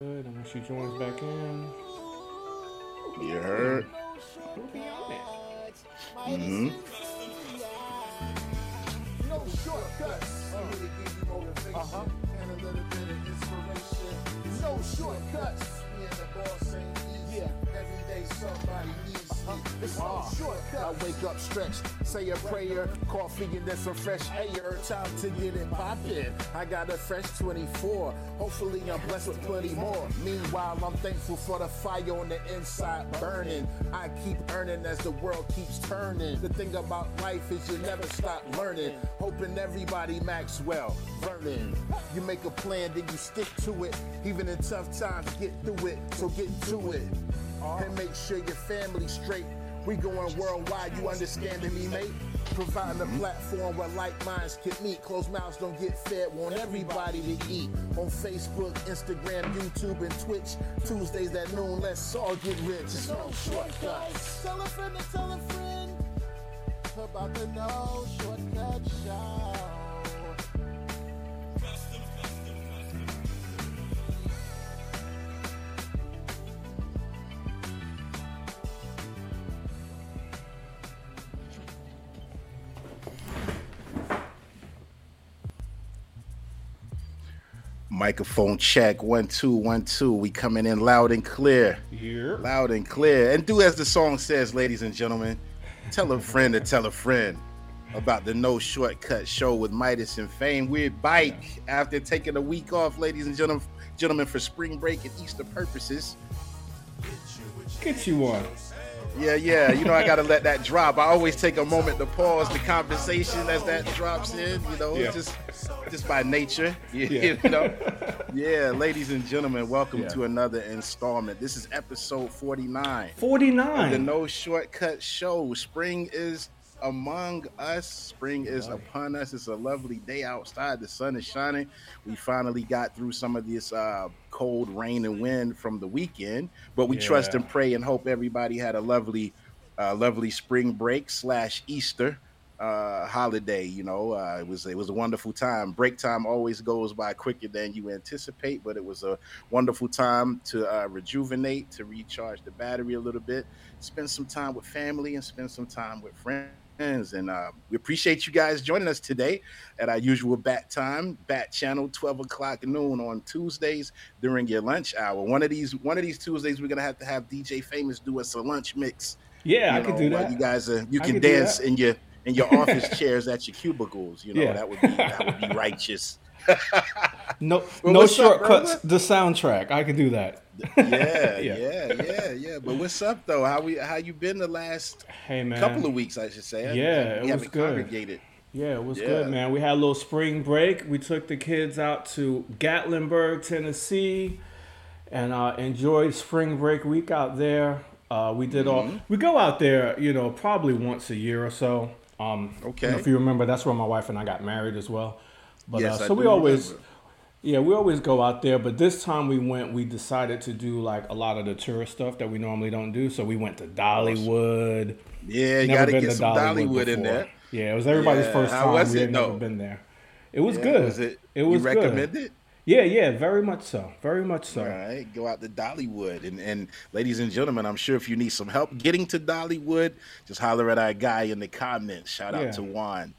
Good. I'm gonna shoot your ones back in. You heard? We'll be on it. Mm-hmm. No shortcuts. I'm here to give you motivation and a little bit of inspiration. No shortcuts. Me and the boss ain't easy. Every day somebody needs It's. I wake up stretched, say a prayer, coffee and then some fresh air. Time to get it poppin'. I got a fresh 24. Hopefully I'm blessed with plenty more. Meanwhile, I'm thankful for the fire on the inside burning. I keep earning as the world keeps turning. The thing about life is you never stop learning. Hoping everybody Maxwell, Vernon. You make a plan, then you stick to it. Even in tough times, get through it. So get to it. And make sure your family's straight. We going worldwide, you understanding me, mate? Providing a platform where like minds can meet. Closed mouths don't get fed, want everybody to eat. On Facebook, Instagram, YouTube, and Twitch. Tuesdays at noon, let's all get rich. No shortcuts. Tell a friend to tell a friend about the No Shortcut Show. Microphone check one two one two. We coming in loud and clear, Here. loud and clear. And do as the song says, ladies and gentlemen. Tell a friend to tell a friend about the No Shortcut Show with Midas and Fame. We're bike after taking a week off, ladies and gentlemen, gentlemen, for spring break and Easter purposes. Get you one. Yeah, yeah. You know, I gotta let that drop. I always take a moment to pause the conversation as that drops in. You know, Yeah. just just by nature. You, Yeah. you know. Yeah, ladies and gentlemen, welcome Yeah. to another installment. This is episode 49. 49. The No Shortcut Show. Spring is among us. Spring is upon us. It's a lovely day outside. The sun is shining. We finally got through some of this uh, cold rain and wind from the weekend, but we trust and pray and hope everybody had a lovely, uh, lovely spring break slash Easter uh holiday you know uh it was it was a wonderful time. Break time always goes by quicker than you anticipate but it was a wonderful time to uh rejuvenate to recharge the battery a little bit spend some time with family and spend some time with friends. And uh, we appreciate you guys joining us today at our usual bat time bat channel 12 o'clock noon on tuesdays during your lunch hour. One of these one of these tuesdays we're gonna have to have dj famous do us a lunch mix. Yeah, I you could do that. You guys, you I can dance in your in your office chairs at your cubicles. You know Yeah. that would be that would be righteous. No, Well, no what's up, shortcuts. The soundtrack. I can do that. Yeah, Yeah. yeah, yeah, yeah, But what's up though? How we how you been the last Hey man. couple of weeks? I should say. Yeah, we it was haven't good. congregated. Yeah, it was Yeah. good, man. We had a little spring break. We took the kids out to Gatlinburg, Tennessee, and uh, enjoyed spring break week out there. Uh, we did Mm-hmm. all. We go out there, you know, probably once a year or so. Um, Okay. if you remember, that's where my wife and I got married as well. But Yes, uh, so we always, remember. yeah, we always go out there. But this time we went, we decided to do like a lot of the tourist stuff that we normally don't do. So we went to Dollywood. Yeah, you Never gotta been get to some Dollywood in before. there. Yeah, it was everybody's Yeah, first how time. was we it, had never been there. It was Yeah, good. Was it? It was you good. recommend it? Yeah, yeah, very much so. Very much so. All right, go out to Dollywood. And, and ladies and gentlemen, I'm sure if you need some help getting to Dollywood, just holler at our guy in the comments. Shout out Yeah. to Juan.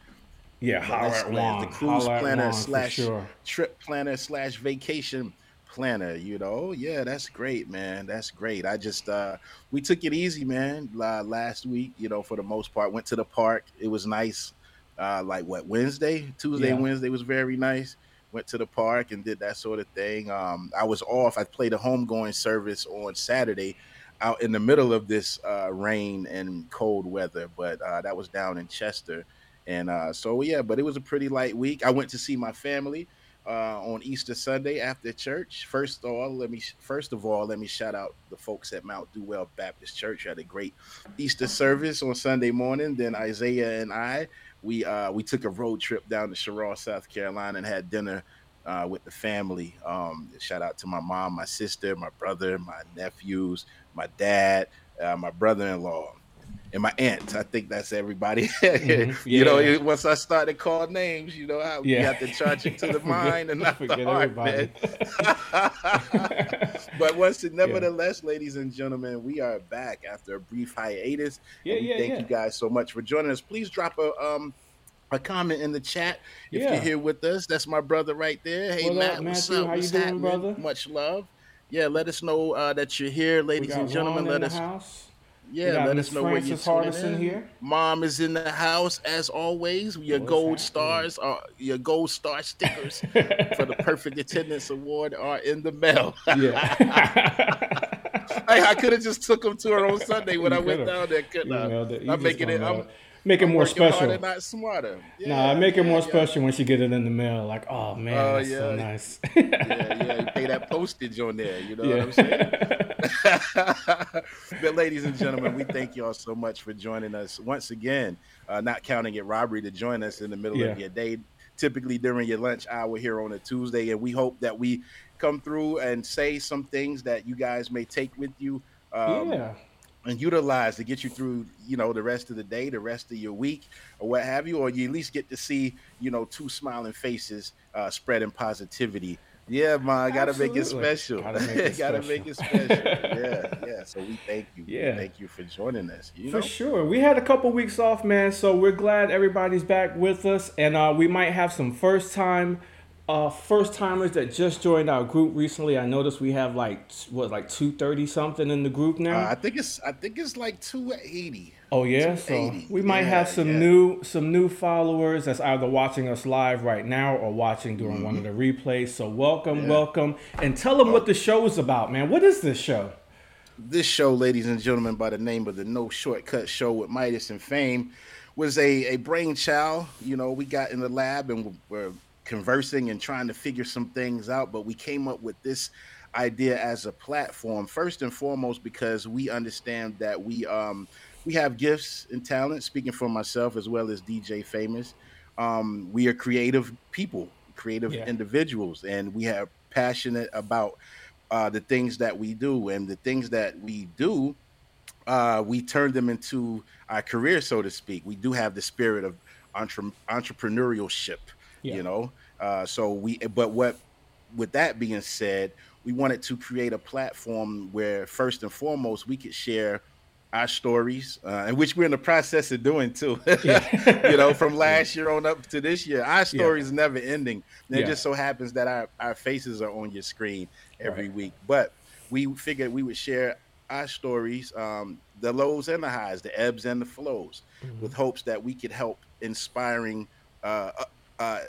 Yeah, holler at Juan. the cruise Holler planner slash sure. trip planner slash vacation planner. You know, yeah, that's great, man. That's great. I just uh we took it easy, man. Uh, last week, you know, for the most part, went to the park. It was nice. Uh, like what Wednesday, Tuesday, Yeah. Wednesday was very nice. Went to the park and did that sort of thing. Um, I was off. I played a homegoing service on Saturday out in the middle of this uh, rain and cold weather, but uh, that was down in Chester. And uh, so, yeah, but it was a pretty light week. I went to see my family uh, on Easter Sunday after church. First of all, let me first of all let me shout out the folks at Mount Dewell Baptist Church. Had a great Easter service on Sunday morning. Then Isaiah and I we uh, we took a road trip down to Cheraw, South Carolina, and had dinner uh, with the family. Um, shout out to my mom, my sister, my brother, my nephews, my dad, uh, my brother-in-law. And my aunt. I think that's everybody. Mhm. you know, Yeah. once I started calling names, you know how you Yeah. have to charge it to the mind and not the forget heart, everybody. man. but once, nevertheless, ladies and gentlemen, we are back after a brief hiatus. Yeah, yeah, thank yeah. you guys so much for joining us. Please drop a um a comment in the chat if Yeah. you're here with us. That's my brother right there. Hey What up, Matt, what's up? How you What's doing, happening? brother? Much love. Yeah, let us know uh, that you're here, ladies and gentlemen. Let us. Yeah, let us know where you're tuning in. here. Mom is in the house as always. Your What's gold happening? stars are your gold star stickers for the perfect attendance award are in the mail. yeah. Hey, I could have just took them to her on Sunday when You I went down there. Couldn't You I? Know, I'm making it. I'm, Make it I'm more working harder, special. not smarter. Yeah, Nah, make it yeah, more yeah. special when she get it in the mail. Like, oh man, Oh, that's so yeah. nice. Yeah, yeah. You pay that postage on there. You know what I'm saying? but ladies and gentlemen, we thank you all so much for joining us once again. Uh, not counting it robbery to join us in the middle of your day, typically during your lunch hour here on a Tuesday, and we hope that we come through and say some things that you guys may take with you. Um, yeah. And utilize to get you through, you know, the rest of the day, the rest of your week, or what have you, or you at least get to see, you know, two smiling faces uh, spreading positivity. Yeah, man, gotta make it special. Gotta make it special. make it special. yeah, yeah. So we thank you. We Yeah. thank you for joining us. You For know, sure. We had a couple weeks off, man, so we're glad everybody's back with us. And uh, we might have some first time uh, first timers that just joined our group recently. I noticed we have like what like 230 something in the group now. uh, I think it's I think it's like two eighty. Oh yeah, so we might have some yeah. new some new followers that's either watching us live right now or watching during one of Mm-hmm. the replays. So welcome, Yeah. welcome, and tell them what the show is about, man. What is this show? This show, ladies and gentlemen, by the name of the No Shortcut Show with Midas and Fame, was a, a brainchild. You know, we got in the lab and we're conversing and trying to figure some things out, but we came up with this idea as a platform first and foremost because we understand that we um we have gifts and talent. speaking for myself as well as dj famous um we are creative people creative Yeah. individuals and we are passionate about uh, the things that we do and the things that we do uh, we turn them into our career so to speak we do have the spirit of entre- entrepreneurship Yeah. you know uh, so we but what with that being said we wanted to create a platform where first and foremost we could share our stories uh, and which we're in the process of doing too Yeah. you know from last year on up to this year our story is never ending and it just so happens that our, our faces are on your screen every Right. week but we figured we would share our stories um, the lows and the highs the ebbs and the flows Mm-hmm. with hopes that we could help inspiring uh, uh,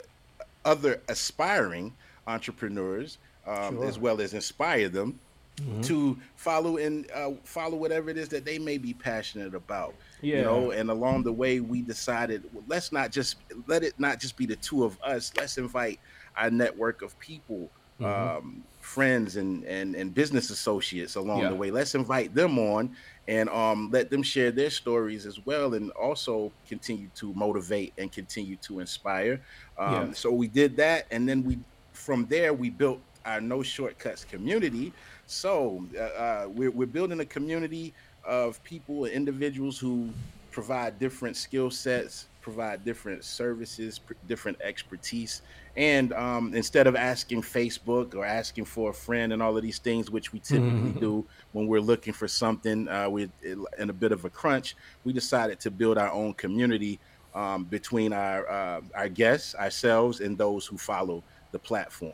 other aspiring entrepreneurs um, Sure. as well as inspire them Mhm. to follow and uh, follow whatever it is that they may be passionate about Yeah. you know and along the way we decided well, let's not just let it not just be the two of us let's invite our network of people Mhm. um, friends and, and and business associates along Yeah. the way let's invite them on and um, let them share their stories as well and also continue to motivate and continue to inspire um, Yeah. so we did that and then we from there we built our no shortcuts community so uh, uh, we're, we're building a community of people and individuals who provide different skill sets provide different services pr- different expertise. And um, instead of asking facebook or asking for a friend and all of these things which we typically do when we're looking for something uh, we're in a bit of a crunch we decided to build our own community um, between our uh, our guests ourselves and those who follow the platform.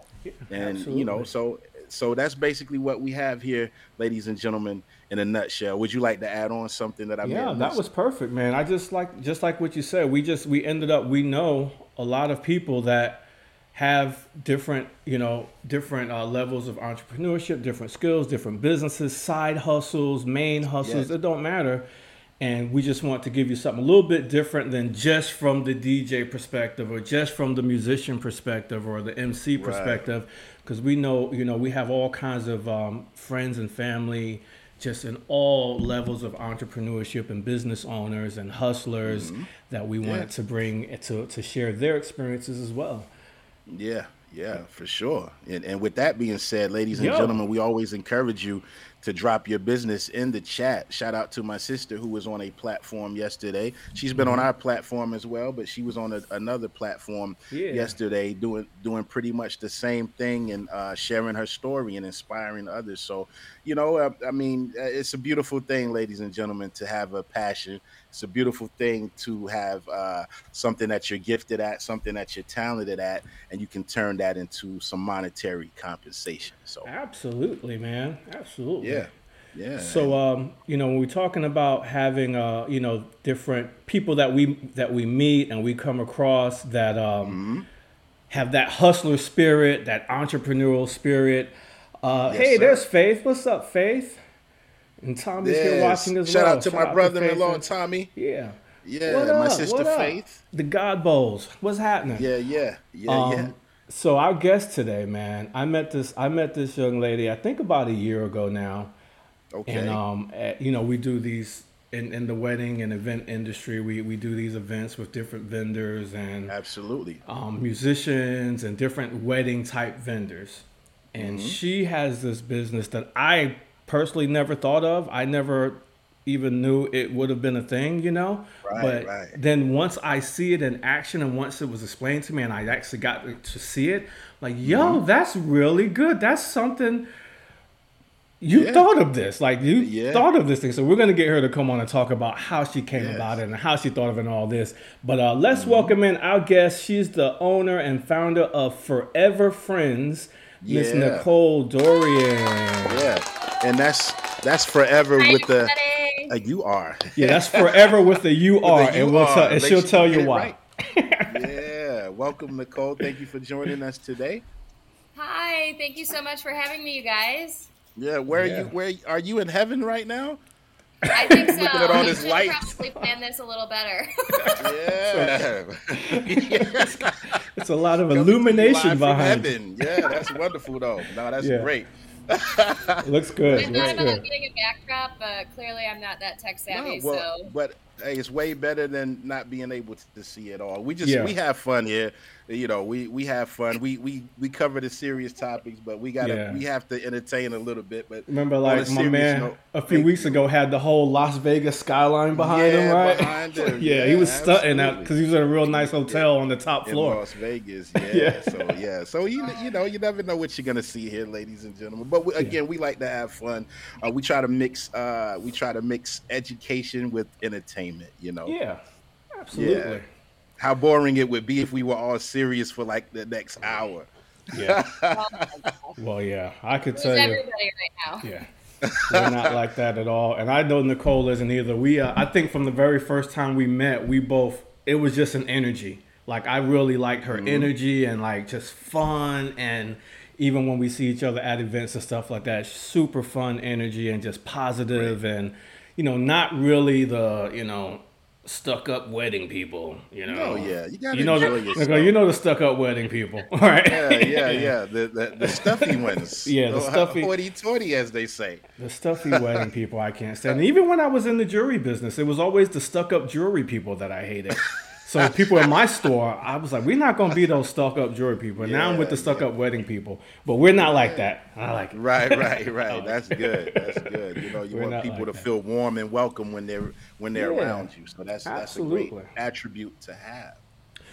And you know so so that's basically what we have here ladies and gentlemen in a nutshell would you like to add on something that i yeah, that was perfect, man. I just like just like what you said. We just we ended up we know a lot of people that have different you know different uh, levels of entrepreneurship, different skills, different businesses, side hustles, main hustles. Yes. It don't matter. And we just want to give you something a little bit different than just from the DJ perspective or just from the musician perspective or the MC perspective, because we know you know we have all kinds of um, friends and family just in all levels of entrepreneurship and business owners and hustlers mm-hmm. that we wanted to bring eh, to to share their experiences as well. Yeah, yeah, for sure. And, and with that being said, ladies and Yo. gentlemen, we always encourage you to drop your business in the chat. Shout out to my sister who was on a platform yesterday. She's been on Mm-hmm. our platform as well, but she was on a, another platform Yeah. yesterday doing doing pretty much the same thing and uh, sharing her story and inspiring others. So, you know, uh, I mean, it's a beautiful thing, ladies and gentlemen, to have a passion. It's a beautiful thing to have uh, something that you're gifted at, something that you're talented at, and you can turn that into some monetary compensation. So, Absolutely, man. Absolutely. yeah, yeah. So, um, you know, when we're talking about having, uh, you know, different people that we that we meet and we come across that um, Mm-hmm. have that hustler spirit, that entrepreneurial spirit. Uh, Yes, hey, sir. there's Faith. What's up, Faith? And Tommy's here watching as Shout well. out to Shout my brother-in-law Tommy. Yeah. Yeah, What my up? sister What up? Faith. The God Bowls. What's happening? Yeah, yeah, yeah, Um, yeah. So our guest today, man, I met this. I met this young lady. I think about a year ago now. Okay. And um, eh, you know, we do these in, in the wedding and event industry. We we do these events with different vendors and Absolutely. um, musicians and different wedding type vendors. And Mm-hmm. she has this business that I personally never thought of. I never even knew it would have been a thing, you know. Right, but right. then once I see it in action and once it was explained to me and I actually got to see it, like, yo, Mm-hmm. that's really good. That's something you Yeah. thought of this. Like you Yeah. thought of this thing. So we're gonna get her to come on and talk about how she came Yes. about it and how she thought of it and all this. But uh, let's Mm-hmm. welcome in our guest. She's the owner and founder of Furever Friends, Miss Yeah. Nicole Dorian. Yeah, and that's that's forever Hi, with the everybody. uh, you are. Yeah, that's forever with the you are, The and we'll UR. tell, and Make she'll sure tell you why. right. yeah, welcome Nicole. Thank you for joining us today. Hi, thank you so much for having me, you guys. Yeah, where Yeah. are you? Where are you in heaven right now? I think so. Looking at all this should light. probably plan this a little better. Yeah, It's a lot of Coming illumination behind. heaven. Yeah, that's wonderful though. No, that's Yeah. great. Looks good. I Looks thought about good. getting a backdrop, but clearly I'm not that tech savvy. No, well, so but hey, it's way better than not being able to, to see it all. We just Yeah. we have fun here. You know, we we have fun. We we we cover the serious topics, but we gotta Yeah. we have to entertain a little bit. But Remember, like my man note, a few weeks you. ago had the whole Las Vegas skyline behind him, Yeah, right? behind him. yeah, he was stunting out absolutely. because he was at a real nice hotel on the top in floor. Las Vegas. Yeah. Yeah. So yeah. So you you know you never know what you're gonna see here, ladies and gentlemen. But we, again, we like to have fun. Uh, we try to mix. Uh, we try to mix education with entertainment. You know. Yeah, absolutely. How boring it would be if we were all serious for like the next hour. Yeah. well, Well, yeah, I could who's tell you. everybody right now? Yeah. We're not like that at all. And I know Nicole isn't either. We, uh, I think from the very first time we met, we both, it was just an energy. Like, I really liked her energy and like just fun. And even when we see each other at events and stuff like that, super fun energy and just positive and, you know, not really the, you know, stuck up wedding people, you know. Oh yeah, you gotta You know, enjoy the, yourself. You know the stuck up wedding people, all right? yeah, yeah, yeah. The the, the stuffy ones. Yeah, the stuffy- Hoity toity, as they say. The stuffy wedding people I can't stand. And even when I was in the jewelry business, it was always the stuck up jewelry people that I hated. So people in my store, I was like, we're not gonna be those stuck up jewelry people. now I'm with the Yeah, stuck up wedding people, but we're not like that. I like it. Right, right, right. That's good. That's good. You know, you We're want people like to that. feel warm and welcome when they're when they're Yeah, around you. So that's that's a great attribute to have.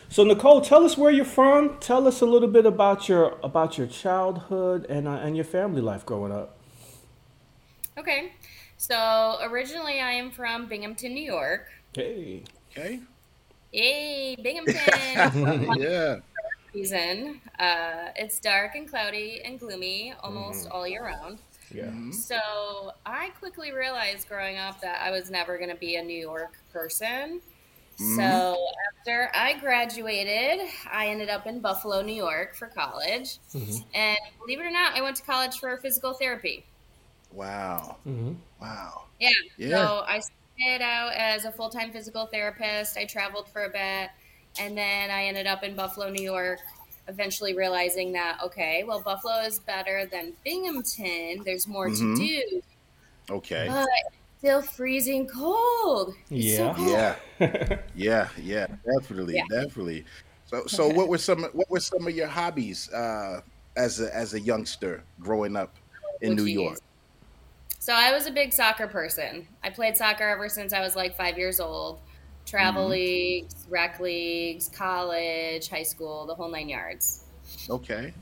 So Nicole, tell us where you're from. Tell us a little bit about your about your childhood and uh, and your family life growing up. Okay. So originally I am from Binghamton, New York. Hey. Okay. Yay, Binghamton! yeah. Reason. Uh, it's dark and cloudy and gloomy almost all year round. Yeah. Mm-hmm. So I quickly realized growing up that I was never going to be a New York person. So after I graduated, I ended up in Buffalo, New York for college. And believe it or not, I went to college for physical therapy. Wow. hmm Wow. Yeah. Yeah. So I started out as a full time physical therapist. I traveled for a bit. And then I ended up in Buffalo, New York, eventually realizing that, okay, well, Buffalo is better than Binghamton. There's more Mhm. to do. Okay. But still freezing cold. It's so Yeah. cold. Yeah. Yeah. Yeah. Definitely. Yeah. Definitely. So so what were some what were some of your hobbies uh, as a as a youngster growing up in Oh, New geez. York? So I was a big soccer person. I played soccer ever since I was like five years old. Travel Mm-hmm. leagues, rec leagues, college, high school, the whole nine yards. Okay.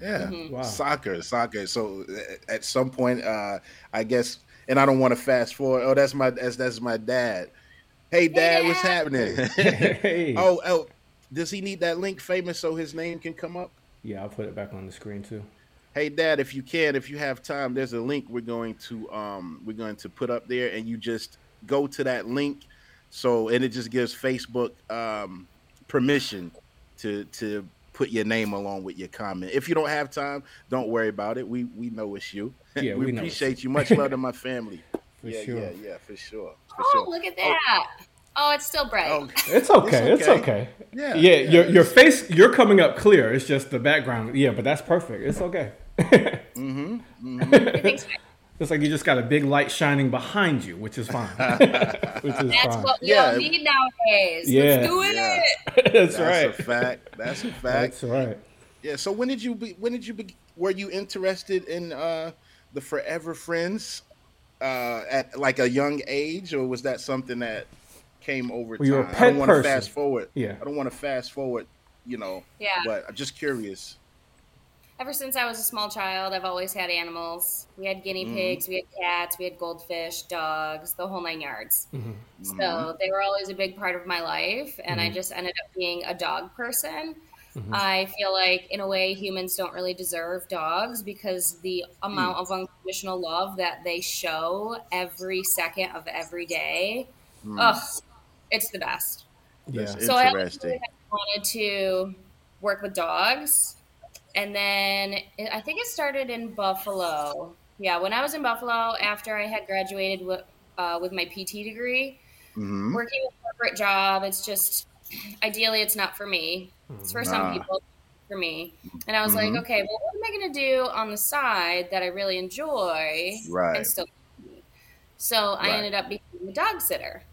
Yeah. Mhm. Wow. Soccer, soccer. So at some point, uh, I guess, and I don't want to fast forward. Oh, that's my that's that's my dad. Hey, dad, what's Dad. happening? Hey. oh, oh, does he need that link famous so his name can come up? Yeah, I'll put it back on the screen too. Hey, dad, if you can, if you have time, there's a link we're going to um we're going to put up there, and you just go to that link. So and it just gives Facebook um permission to to put your name along with your comment. If you don't have time, don't worry about it. We we know it's you. Yeah, we, we appreciate you. Much love to my family. For yeah, sure. yeah, yeah, for sure, for Oh, sure. look at that. Oh, it's still bright. Oh, It's okay. It's okay. okay. Yeah, Yeah, yeah, your your face you're coming up clear. It's just the background. Yeah, but that's perfect. It's okay. Mm-hmm, I think so. It's like you just got a big light shining behind you, which is fine. which is That's fine. what we Yeah. all need nowadays. Yeah. Let's do it. Yeah. that's, That's right. That's a fact. That's a fact. That's right. Yeah. So when did you be? When did you be? Were you interested in uh, the Furever Friends uh, at like a young age, or was that something that came over Well, you're a time? I don't want to fast forward. Yeah. I don't want to fast forward. You know. Yeah. But I'm just curious. Ever since I was a small child, I've always had animals. We had guinea Mhm. pigs, we had cats, we had goldfish, dogs, the whole nine yards. Mhm. Mm-hmm. So they were always a big part of my life, and I Mhm. just ended up being a dog person. Mhm. I feel like, in a way, humans don't really deserve dogs because the amount of unconditional love that they show every second of every day, Hmm. ugh, it's the best. Yeah. That's So I always wanted to work with dogs. And then it- I think it started in Buffalo. Yeah, when I was in Buffalo after I had graduated with, uh, with my PT degree, hmm working a corporate job, it's just ideally it's not for me. It's for some Ah. people, for me. And I was Mhm. like, okay, well, what am I going to do on the side that I really enjoy Right. and still? So I Right. ended up becoming a dog sitter.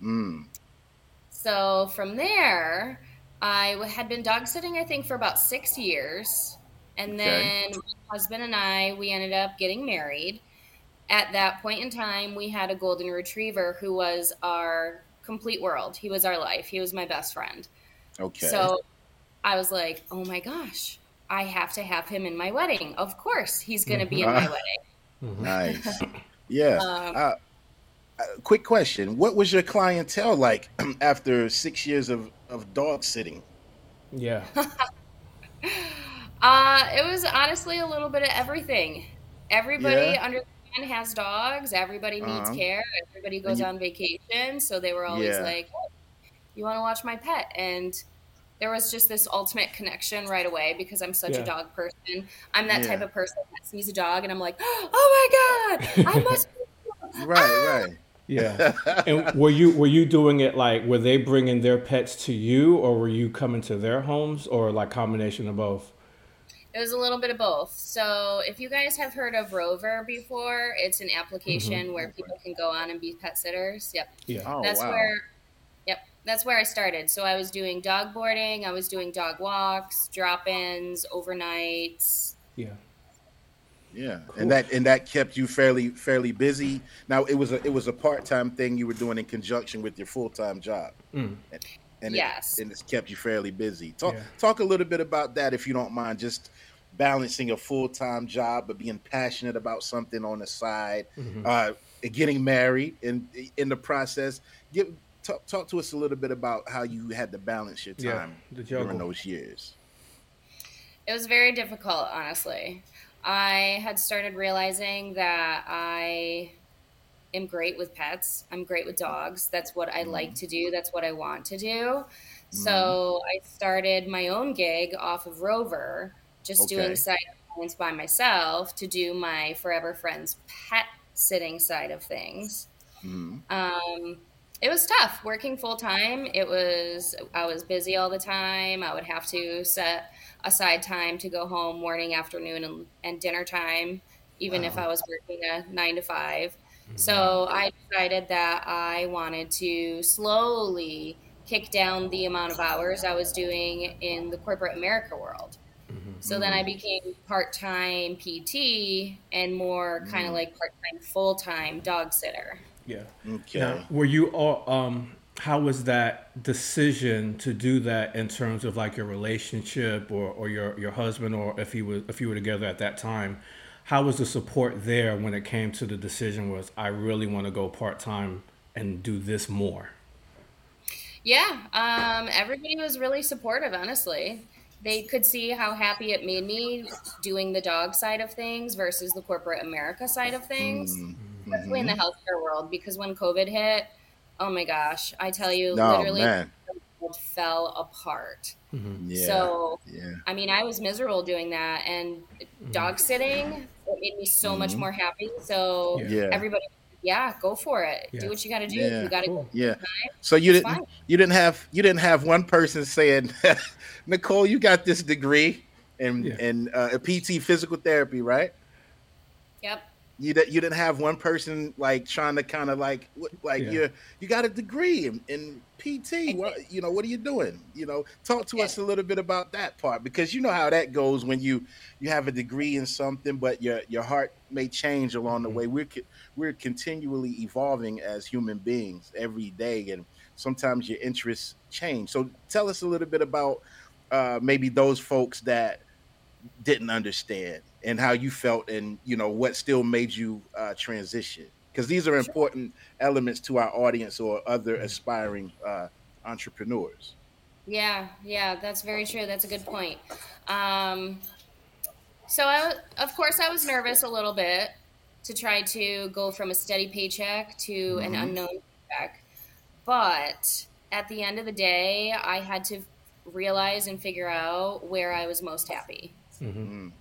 Mm. So from there, I w- had been dog sitting, I think, for about six years. And Okay. then my husband and I, we ended up getting married. At that point in time, we had a golden retriever who was our complete world. He was our life. He was my best friend. Okay. So I was like, oh my gosh, I have to have him in my wedding. Of course, he's going to be in my Mhm. wedding. Mhm. nice. Yeah. Um, Uh, uh, quick question: What was your clientele like after six years of of dog sitting? Yeah. Uh, it was honestly a little bit of everything. Everybody Yeah. under the sun has dogs. Everybody needs Uh-huh. care. Everybody goes you- on vacation, so they were always Yeah. like, "You want to watch my pet?" And there was just this ultimate connection right away because I'm such Yeah. a dog person. I'm that Yeah. type of person that sees a dog and I'm like, "Oh my god, I must." Right, right. Yeah. And were you were you doing it like were they bringing their pets to you, or were you coming to their homes, or like combination of both? It was a little bit of both. So, if you guys have heard of Rover before, it's an application mm-hmm. where people can go on and be pet sitters. Yep. Yeah. Oh that's wow. where yep that's where i started so i was doing dog boarding i was doing dog walks drop-ins overnights Yeah. Yeah, Cool. and that and that kept you fairly fairly busy. Now it was a it was a part time thing you were doing in conjunction with your full time job, Mm. and Yes. it, and it's kept you fairly busy. Talk Yeah. talk a little bit about that if you don't mind. Just balancing a full time job but being passionate about something on the side, Mhm. uh, getting married, and in the process, give talk, talk to us a little bit about how you had to balance your time the during those years. it was very difficult honestly i had started realizing that i am great with pets i'm great with dogs that's what i like to do that's what i want to do so i started my own gig off of rover just Okay. doing side appointments by myself to do my Furever Friends pet sitting side of things Mhm. Um, it was tough working full time. It was I was busy all the time. I would have to set aside time to go home morning, afternoon, and, and dinner time, even if I was working a nine to 5 mm-hmm. So I decided that I wanted to slowly kick down the amount of hours I was doing in the corporate America world. Mm-hmm. So then I became part time PT and more kind of mm. like part time, full time dog sitter. Yeah. Okay. Now, were you all? Um, how was that decision to do that in terms of like your relationship or, or your your husband or if he was if you were together at that time? How was the support there when it came to the decision? Was I really want to go part time and do this more? Yeah, um, everybody was really supportive, honestly. They could see how happy it made me doing the dog side of things versus the corporate America side of things, Mm-hmm. especially in the healthcare world. Because when COVID hit, oh my gosh, I tell you, No, literally, man. the world fell apart. Yeah. So, yeah. I mean, I was miserable doing that, and dog sitting it made me so much more happy. So, Mm-hmm. Yeah. everybody, yeah, go for it. Yeah. Do what you got to do. Yeah. You got to Cool. Yeah. So you It's didn't fine. you didn't have you didn't have one person saying, Nicole, you got this degree in Yeah. in uh, a PT physical therapy, right? Yep. You di- you didn't have one person like trying to kind of like like Yeah. you you got a degree in, in PT. What you know? What are you doing? You know, talk to Yeah. us a little bit about that part because you know how that goes when you you have a degree in something, but your your heart may change along the way. We're we're continually evolving as human beings every day, and sometimes your interests change. So tell us a little bit about uh, maybe those folks that didn't understand and how you felt and you know what still made you uh, transition because these are important elements to our audience or other aspiring uh, entrepreneurs Yeah, yeah, that's very true. That's a good point. Um, so, I, of course, I was nervous a little bit to try to go from a steady paycheck to an unknown paycheck. But at the end of the day, I had to realize and figure out where I was most happy. Mm.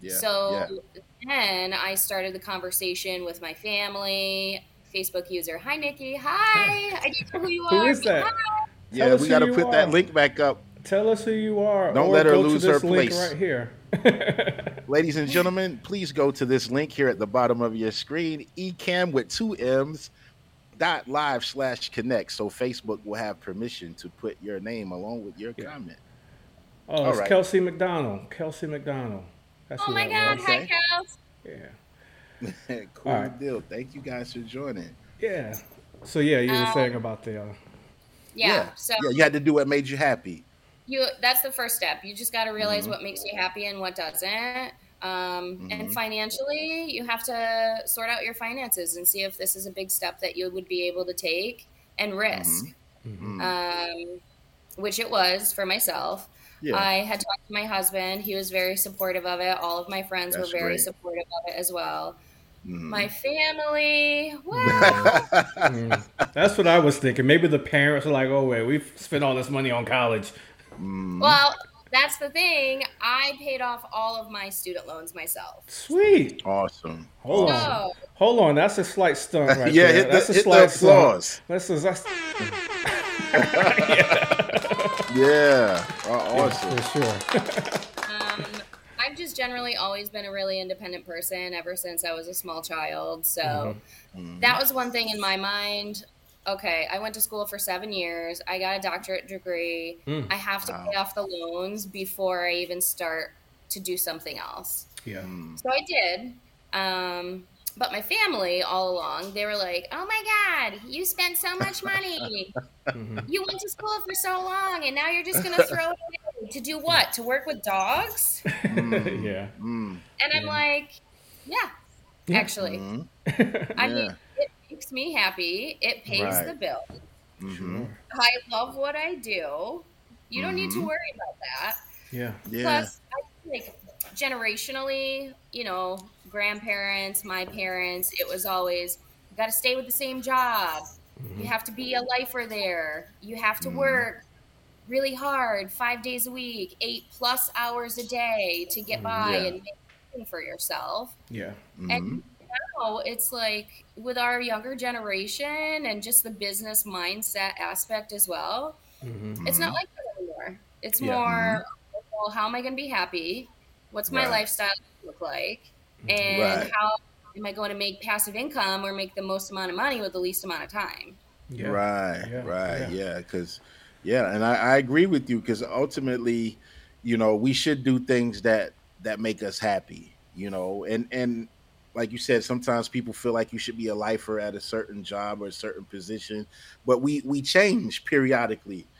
yeah so yeah. then I started the conversation with my family. Facebook user, hi Nikki, hi. I didn't know who you are. is that? Hi. yeah we got to you put that link back up Tell us who you are. Don't let her lose this her link place. right here. ladies and gentlemen please go to this link here at the bottom of your screen ecamm with two m's dot live slash connect so facebook will have permission to put your name along with your Yeah. comment Oh, All it's right. Kelsey McDonald. Kelsey McDonald. That's Oh who my that God, was. hi Okay. Kels. Yeah. cool All right. deal thank you guys for joining Yeah. So yeah, you were Um, saying about the. Uh, Yeah, so yeah you had to do what made you happy you that's the first step you just got to realize Mhm. what makes you happy and what doesn't um, Mhm. and financially you have to sort out your finances and see if this is a big step that you would be able to take and risk Mm. um, which it was for myself yeah i had talked to my husband he was very supportive of it all of my friends That's were very great. supportive of it as well Mhm. my family well mm, that's what I was thinking. Maybe the parents are like, "Oh wait, we've spent all this money on college." Mm. well that's the thing i paid off all of my student loans myself Sweet. awesome Hold on. Hold on. That's a slight stunt right yeah, there. hit the, that's a hit the slight stunt. applause. That's a, that's Yeah, uh, awesome. for sure. Um, I've just generally always been a really independent person ever since I was a small child. So Mhm. that was one thing in my mind. Okay, I went to school for seven years. I got a doctorate degree. Mm. I have to Wow. pay off the loans before I even start to do something else. yeah. Mm. So I did. Um, but my family all along, they were like, "Oh my God, you spent so much money. Mhm. You went to school for so long, and now you're just gonna throw it away to do what? To work with dogs?" Mm. yeah. Mm. And I'm Yeah. like, yeah, Yeah. actually. Mhm. I Yeah. mean, it makes me happy. It pays Right. the bill. Mhm. I love what I do. You don't need to Mhm. worry about that. Yeah. Yeah. Plus, I feel like generationally, you know, grandparents, my parents, it was always you got to stay with the same job. Mm-hmm. You have to be a lifer there. You have to Mhm. work really hard, five days a week, eight plus hours a day to get by Yeah. and make something for yourself. Yeah. Mhm. And now it's like with our younger generation and just the business mindset aspect as well, hmm it's not like that anymore. It's Yeah. more, well, how am I going to be happy? What's my Right. lifestyle look like? And Right. how am I going to make passive income or make the most amount of money with the least amount of time? Yeah. Right, Yeah, right, yeah. yeah, because yeah, and I, I agree with you because ultimately, you know, we should do things that that make us happy, you know, and and like you said, sometimes people feel like you should be a lifer at a certain job or a certain position, but we we change periodically.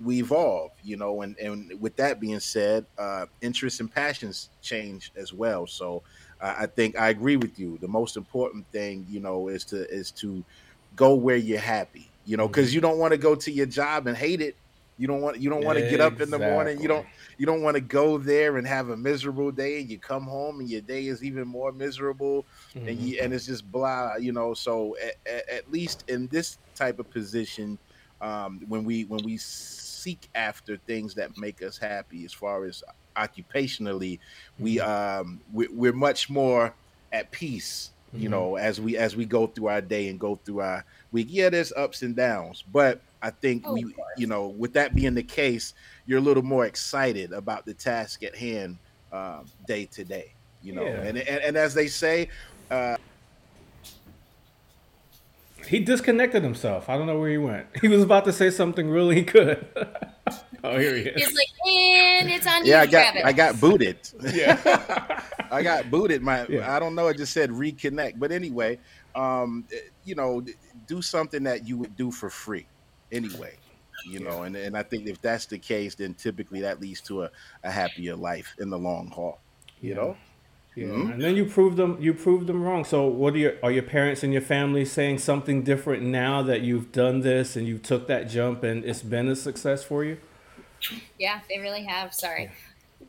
We evolve, you know, and and with that being said, uh, interests and passions change as well. So uh, I think I agree with you. The most important thing, you know, is to is to go where you're happy, you know, because you don't want to go to your job and hate it. You don't want you don't want to get up in the morning. You don't you don't want to go there and have a miserable day and you come home and your day is even more miserable mm-hmm. and you and it's just blah you know so at, at least in this type of position um, when we when we seek after things that make us happy as far as occupationally we mm-hmm. um we, we're much more at peace you mm-hmm. know as we as we go through our day and go through our week yeah there's ups and downs but i think oh, we you know with that being the case you're a little more excited about the task at hand um, day to day. You know, yeah. and, and, and as they say, uh, he disconnected himself. I don't know where he went. He was about to say something really good. oh, here he is. He's like, and it's on yeah, you, I got I got booted. Yeah, I got booted. My yeah. I don't know. It just said reconnect. But anyway, um, you know, do something that you would do for free anyway you know and, and i think if that's the case then typically that leads to a, a happier life in the long haul you yeah. know yeah. Mm-hmm. and then you prove them you prove them wrong so what are your are your parents and your family saying something different now that you've done this and you took that jump and it's been a success for you yeah they really have sorry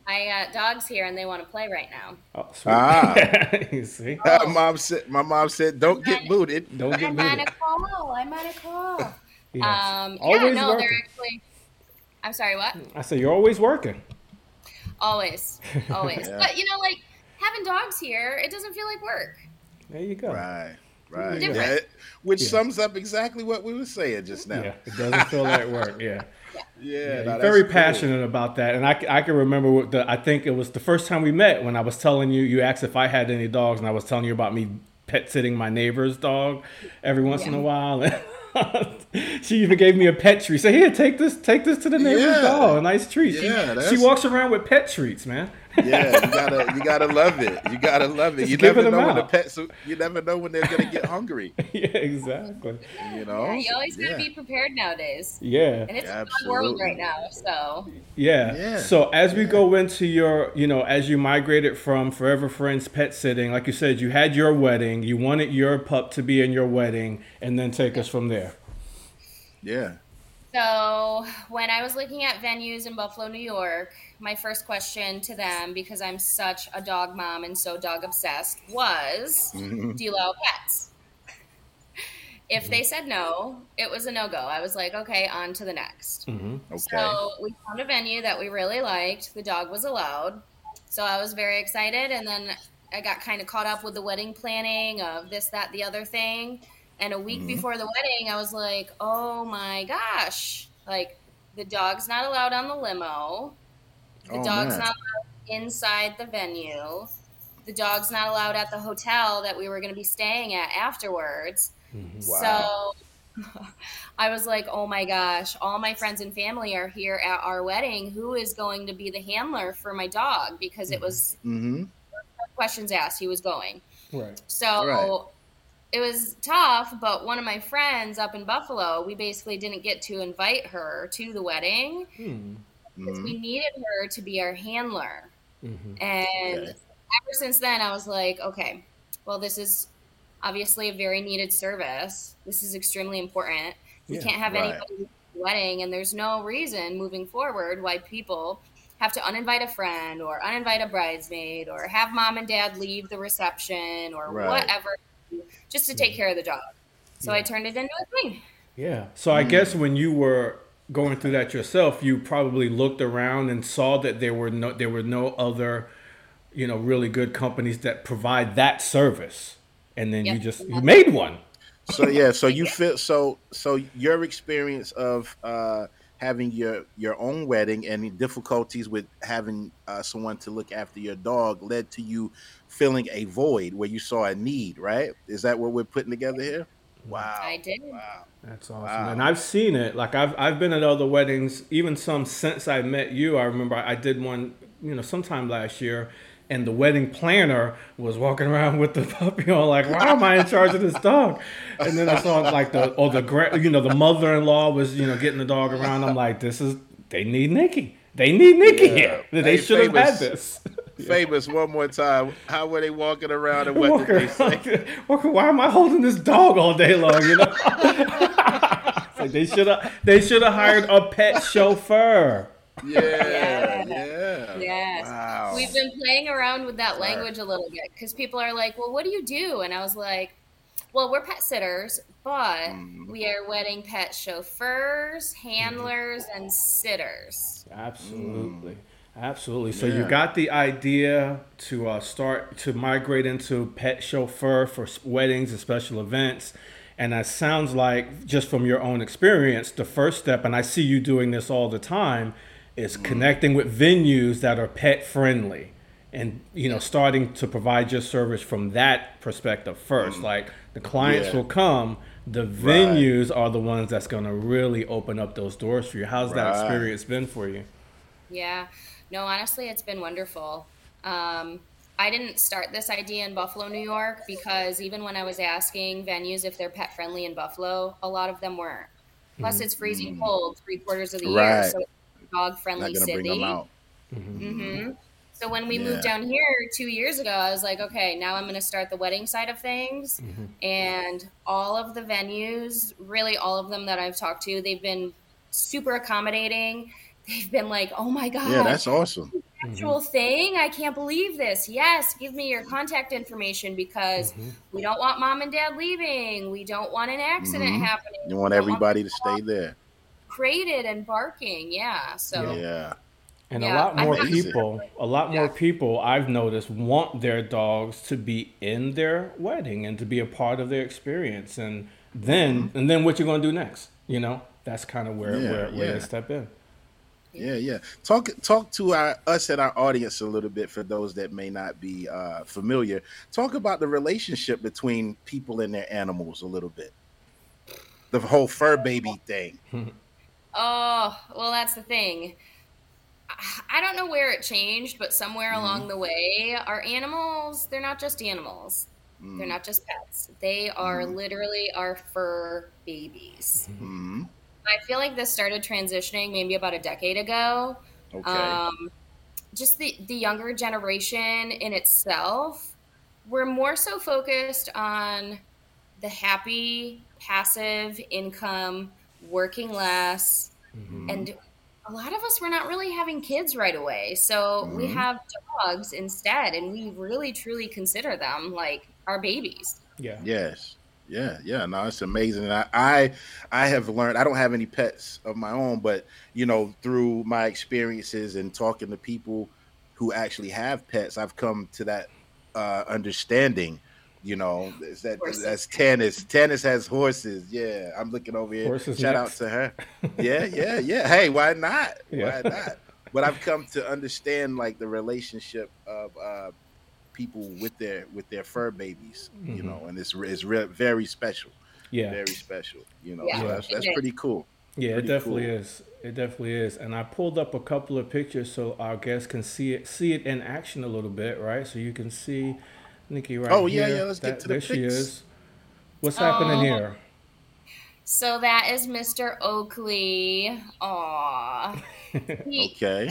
I got dogs here and they want to play right now. Oh, sweet. Ah, you see, oh. mom said. My mom said, "Don't get booted. Don't get I'm booted." I'm on a call. I'm on a call. Um, always yeah, no, working. they're actually. I'm sorry, what? I said you're always working. Always, always. yeah. But you know, like having dogs here, it doesn't feel like work. There you go. Right. Right. Yeah, which yeah. sums up exactly what we were saying just now. Yeah, it doesn't feel like work. Yeah. Yeah, yeah very cool. passionate about that, and I, I can remember what the I think it was the first time we met when I was telling you you asked if I had any dogs, and I was telling you about me pet sitting my neighbor's dog every once yeah. in a while. she even gave me a pet treat. Say, here, take this, take this to the neighbor's yeah. dog. A nice treat. Yeah, she, she walks around with pet treats, man. Yeah, you gotta you gotta love it. You gotta love it. Just you never know when the pets you never know when they're gonna get hungry. yeah, exactly. You know, yeah, you always gotta yeah. be prepared nowadays. Yeah, and it's Absolutely. a world right now. So yeah. yeah. So as we go into your, you know, as you migrated from Furever Friends pet sitting, like you said, you had your wedding. You wanted your pup to be in your wedding, and then take us from there. Yeah. So when I was looking at venues in Buffalo, New York, my first question to them, because I'm such a dog mom and so dog obsessed, was mm-hmm. Do you allow pets? If they said no, it was a no go. I was like, okay, on to the next. Mm-hmm. Okay. So we found a venue that we really liked. The dog was allowed. So I was very excited. And then I got kind of caught up with the wedding planning of this, that, the other thing. And a week mm-hmm. before the wedding, I was like, oh my gosh, like the dog's not allowed on the limo. The oh, dog's man. not allowed inside the venue. The dog's not allowed at the hotel that we were going to be staying at afterwards. Mm-hmm. Wow. So I was like, oh my gosh, all my friends and family are here at our wedding. Who is going to be the handler for my dog? Because it was mm-hmm. questions asked, he was going. Right. So right it was tough, but one of my friends up in Buffalo, we basically didn't get to invite her to the wedding hmm. because we needed her to be our handler. Mm-hmm. And okay. ever since then, I was like, okay, well, this is obviously a very needed service. This is extremely important. We yeah, can't have right. anybody wedding, and there's no reason moving forward why people have to uninvite a friend or uninvite a bridesmaid or have mom and dad leave the reception or right. whatever just to take care of the dog. So yeah. I turned it into a thing. Yeah. So I mm. guess when you were going through that yourself, you probably looked around and saw that there were no there were no other, you know, really good companies that provide that service, and then yep. you just you made one. So yeah, so you feel so so your experience of uh, having your your own wedding and difficulties with having uh, someone to look after your dog led to you feeling a void where you saw a need, right? Is that what we're putting together here? Mm-hmm. Wow. I did. Wow. That's awesome. Wow. And I've seen it. Like I've I've been at other weddings, even some since I met you. I remember I did one, you know, sometime last year, and the wedding planner was walking around with the puppy on, like, why am I in charge of this dog? And then I saw like the or the gra- you know the mother-in-law was you know getting the dog around. I'm like, this is they need Nikki. They need Nikki Yeah. here. They Hey, should have had this. Famous one more time. How were they walking around and what Walking did they say? around, walking- why am I holding this dog all day long? You know, It's like they should have they should have hired a pet chauffeur. Yeah, yeah. Yes. Wow. We've been playing around with that language a little bit because people are like, well, what do you do? And I was like, well, we're pet sitters, but Mhm. we are wedding pet chauffeurs, handlers, and sitters. Absolutely, absolutely. So you Mm. Got the idea to uh, start to migrate into pet chauffeur for weddings and special events. And that sounds like, just from your own experience, the first step, and I see you doing this all the time, Mm. is connecting with venues that are pet friendly and you know starting to provide your service from that perspective first like the clients Mm. Yeah. will come the venues are the ones that's going to really open up those doors for you how's that experience been for you Yeah. No, honestly, it's been wonderful. Um, I didn't start this idea in Buffalo, New York, because even when I was asking venues if they're pet friendly in Buffalo, a lot of them weren't. Plus, it's freezing cold three quarters of the year, so it's a dog friendly city. bring them out. hmm So when we Yeah. moved down here two years ago, I was like, okay, now I'm going to start the wedding side of things. And all of the venues, really all of them that I've talked to, they've been super accommodating. They've been like, oh my god, Yeah, that's awesome. actual thing. I can't believe this. Yes, give me your contact information because we don't want mom and dad leaving. We don't want an accident Mhm. happening. You want We don't everybody to stay there. crated and barking. Yeah. So Yeah. and a lot more people a lot more Yeah. people i've noticed want their dogs to be in their wedding and to be a part of their experience and then and then what you're going to do next you know that's kind of where Mm-hmm. Yeah, where, where yeah. they step in Yeah, yeah. Talk talk to our us and our audience a little bit for those that may not be uh, familiar. Talk about the relationship between people and their animals a little bit. The whole fur baby thing. Oh, well, that's the thing. I- don't know where it changed, but somewhere Mm-hmm. along the way, our animals, they're not just animals. Mm. They're not just pets. They are Mm-hmm. literally our fur babies. hmm I feel like this started transitioning maybe about a decade ago. Okay. Um, just the, the younger generation in itself, we're more so focused on the happy, passive income, working less, Mhm. and a lot of us were not really having kids right away. So we Mhm. have dogs instead, and we really truly consider them like our babies. yeah Yes. Yeah, yeah. No, it's amazing. And I, I I have learned I don't have any pets of my own, but you know, through my experiences and talking to people who actually have pets, I've come to that uh understanding. You know, is that Horses. that's Tannis. Tannis has horses. Yeah. I'm looking over here. Horses Shout next. out to her. Yeah, yeah, yeah. Hey, why not? Yeah. Why not? But I've come to understand like the relationship of uh people with their with their fur babies, you Mhm. know, and it's it's re- very special, yeah very special, you know. Yeah, so that's, that's pretty cool. Yeah, it definitely cool. is. It definitely is. And I pulled up a couple of pictures so our guests can see it see it in action a little bit, right? So you can see Nikki right Oh, yeah, here. yeah, let's get to the there she is. What's happening Oh. here? So that is Mr. Oakley. Aw. Okay.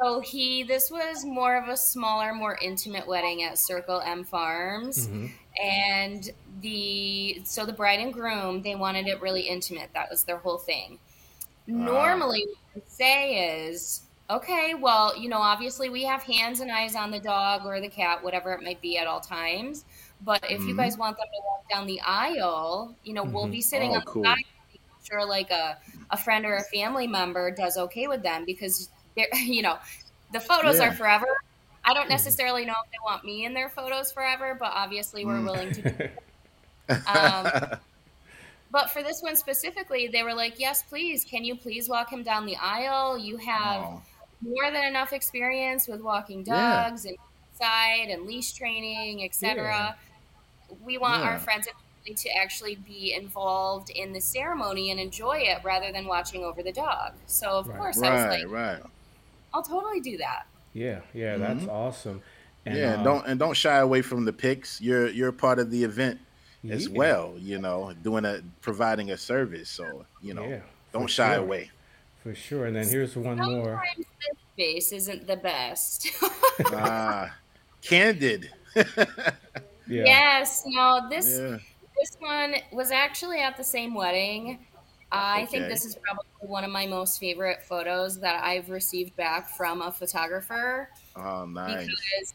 So he, this was more of a smaller, more intimate wedding at Circle M Farms, Mhm. and the so the bride and groom they wanted it really intimate. That was their whole thing. Normally, what say is, okay, well, you know, obviously we have hands and eyes on the dog or the cat, whatever it might be at all times. But if you Mhm. guys want them to walk down the aisle, you know, we'll Mhm. be sitting Oh, on cool. the side. making Sure, like a, a friend or a family member does okay with them because you know, the photos Yeah. are forever. I don't necessarily know if they want me in their photos forever, but obviously we're Mm. willing to. Um, But for this one specifically, they were like, "Yes, please. Can you please walk him down the aisle? You have Oh, more than enough experience with walking Yeah. dogs and side and leash training, etc. We want Yeah. our friends to actually be involved in the ceremony and enjoy it rather than watching over the dog. So of Right. course I was Right, like, right. I'll totally do that. Yeah, yeah, that's awesome. And, yeah, uh, don't and don't shy away from the pics. You're you're part of the event as yeah, well. You know, doing a providing a service. So you know, Yeah, don't shy sure. away. for sure. And then here's one more. This face isn't the best. Ah, candid. Yeah, Yes, no, this yeah. this one was actually at the same wedding. I think this is probably one of my most favorite photos that I've received back from a photographer Oh, nice. because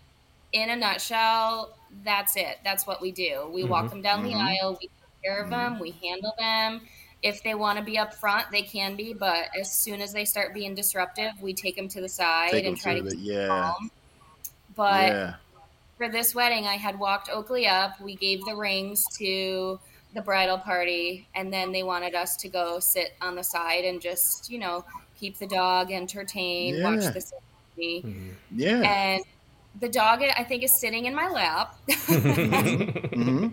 in a nutshell, that's it. That's what we do. We walk Mhm. them down the Mhm. aisle, we take care of them, we handle them. If they want to be up front, they can be, but as soon as they start being disruptive, we take them to the side Take and try to to the keep yeah, calm. But yeah. for this wedding, I had walked Oakley up. We gave the rings to the bridal party, and then they wanted us to go sit on the side and just, you know, keep the dog entertained, watch the ceremony. Mhm. Yeah. And the dog, I think, is sitting in my lap. hmm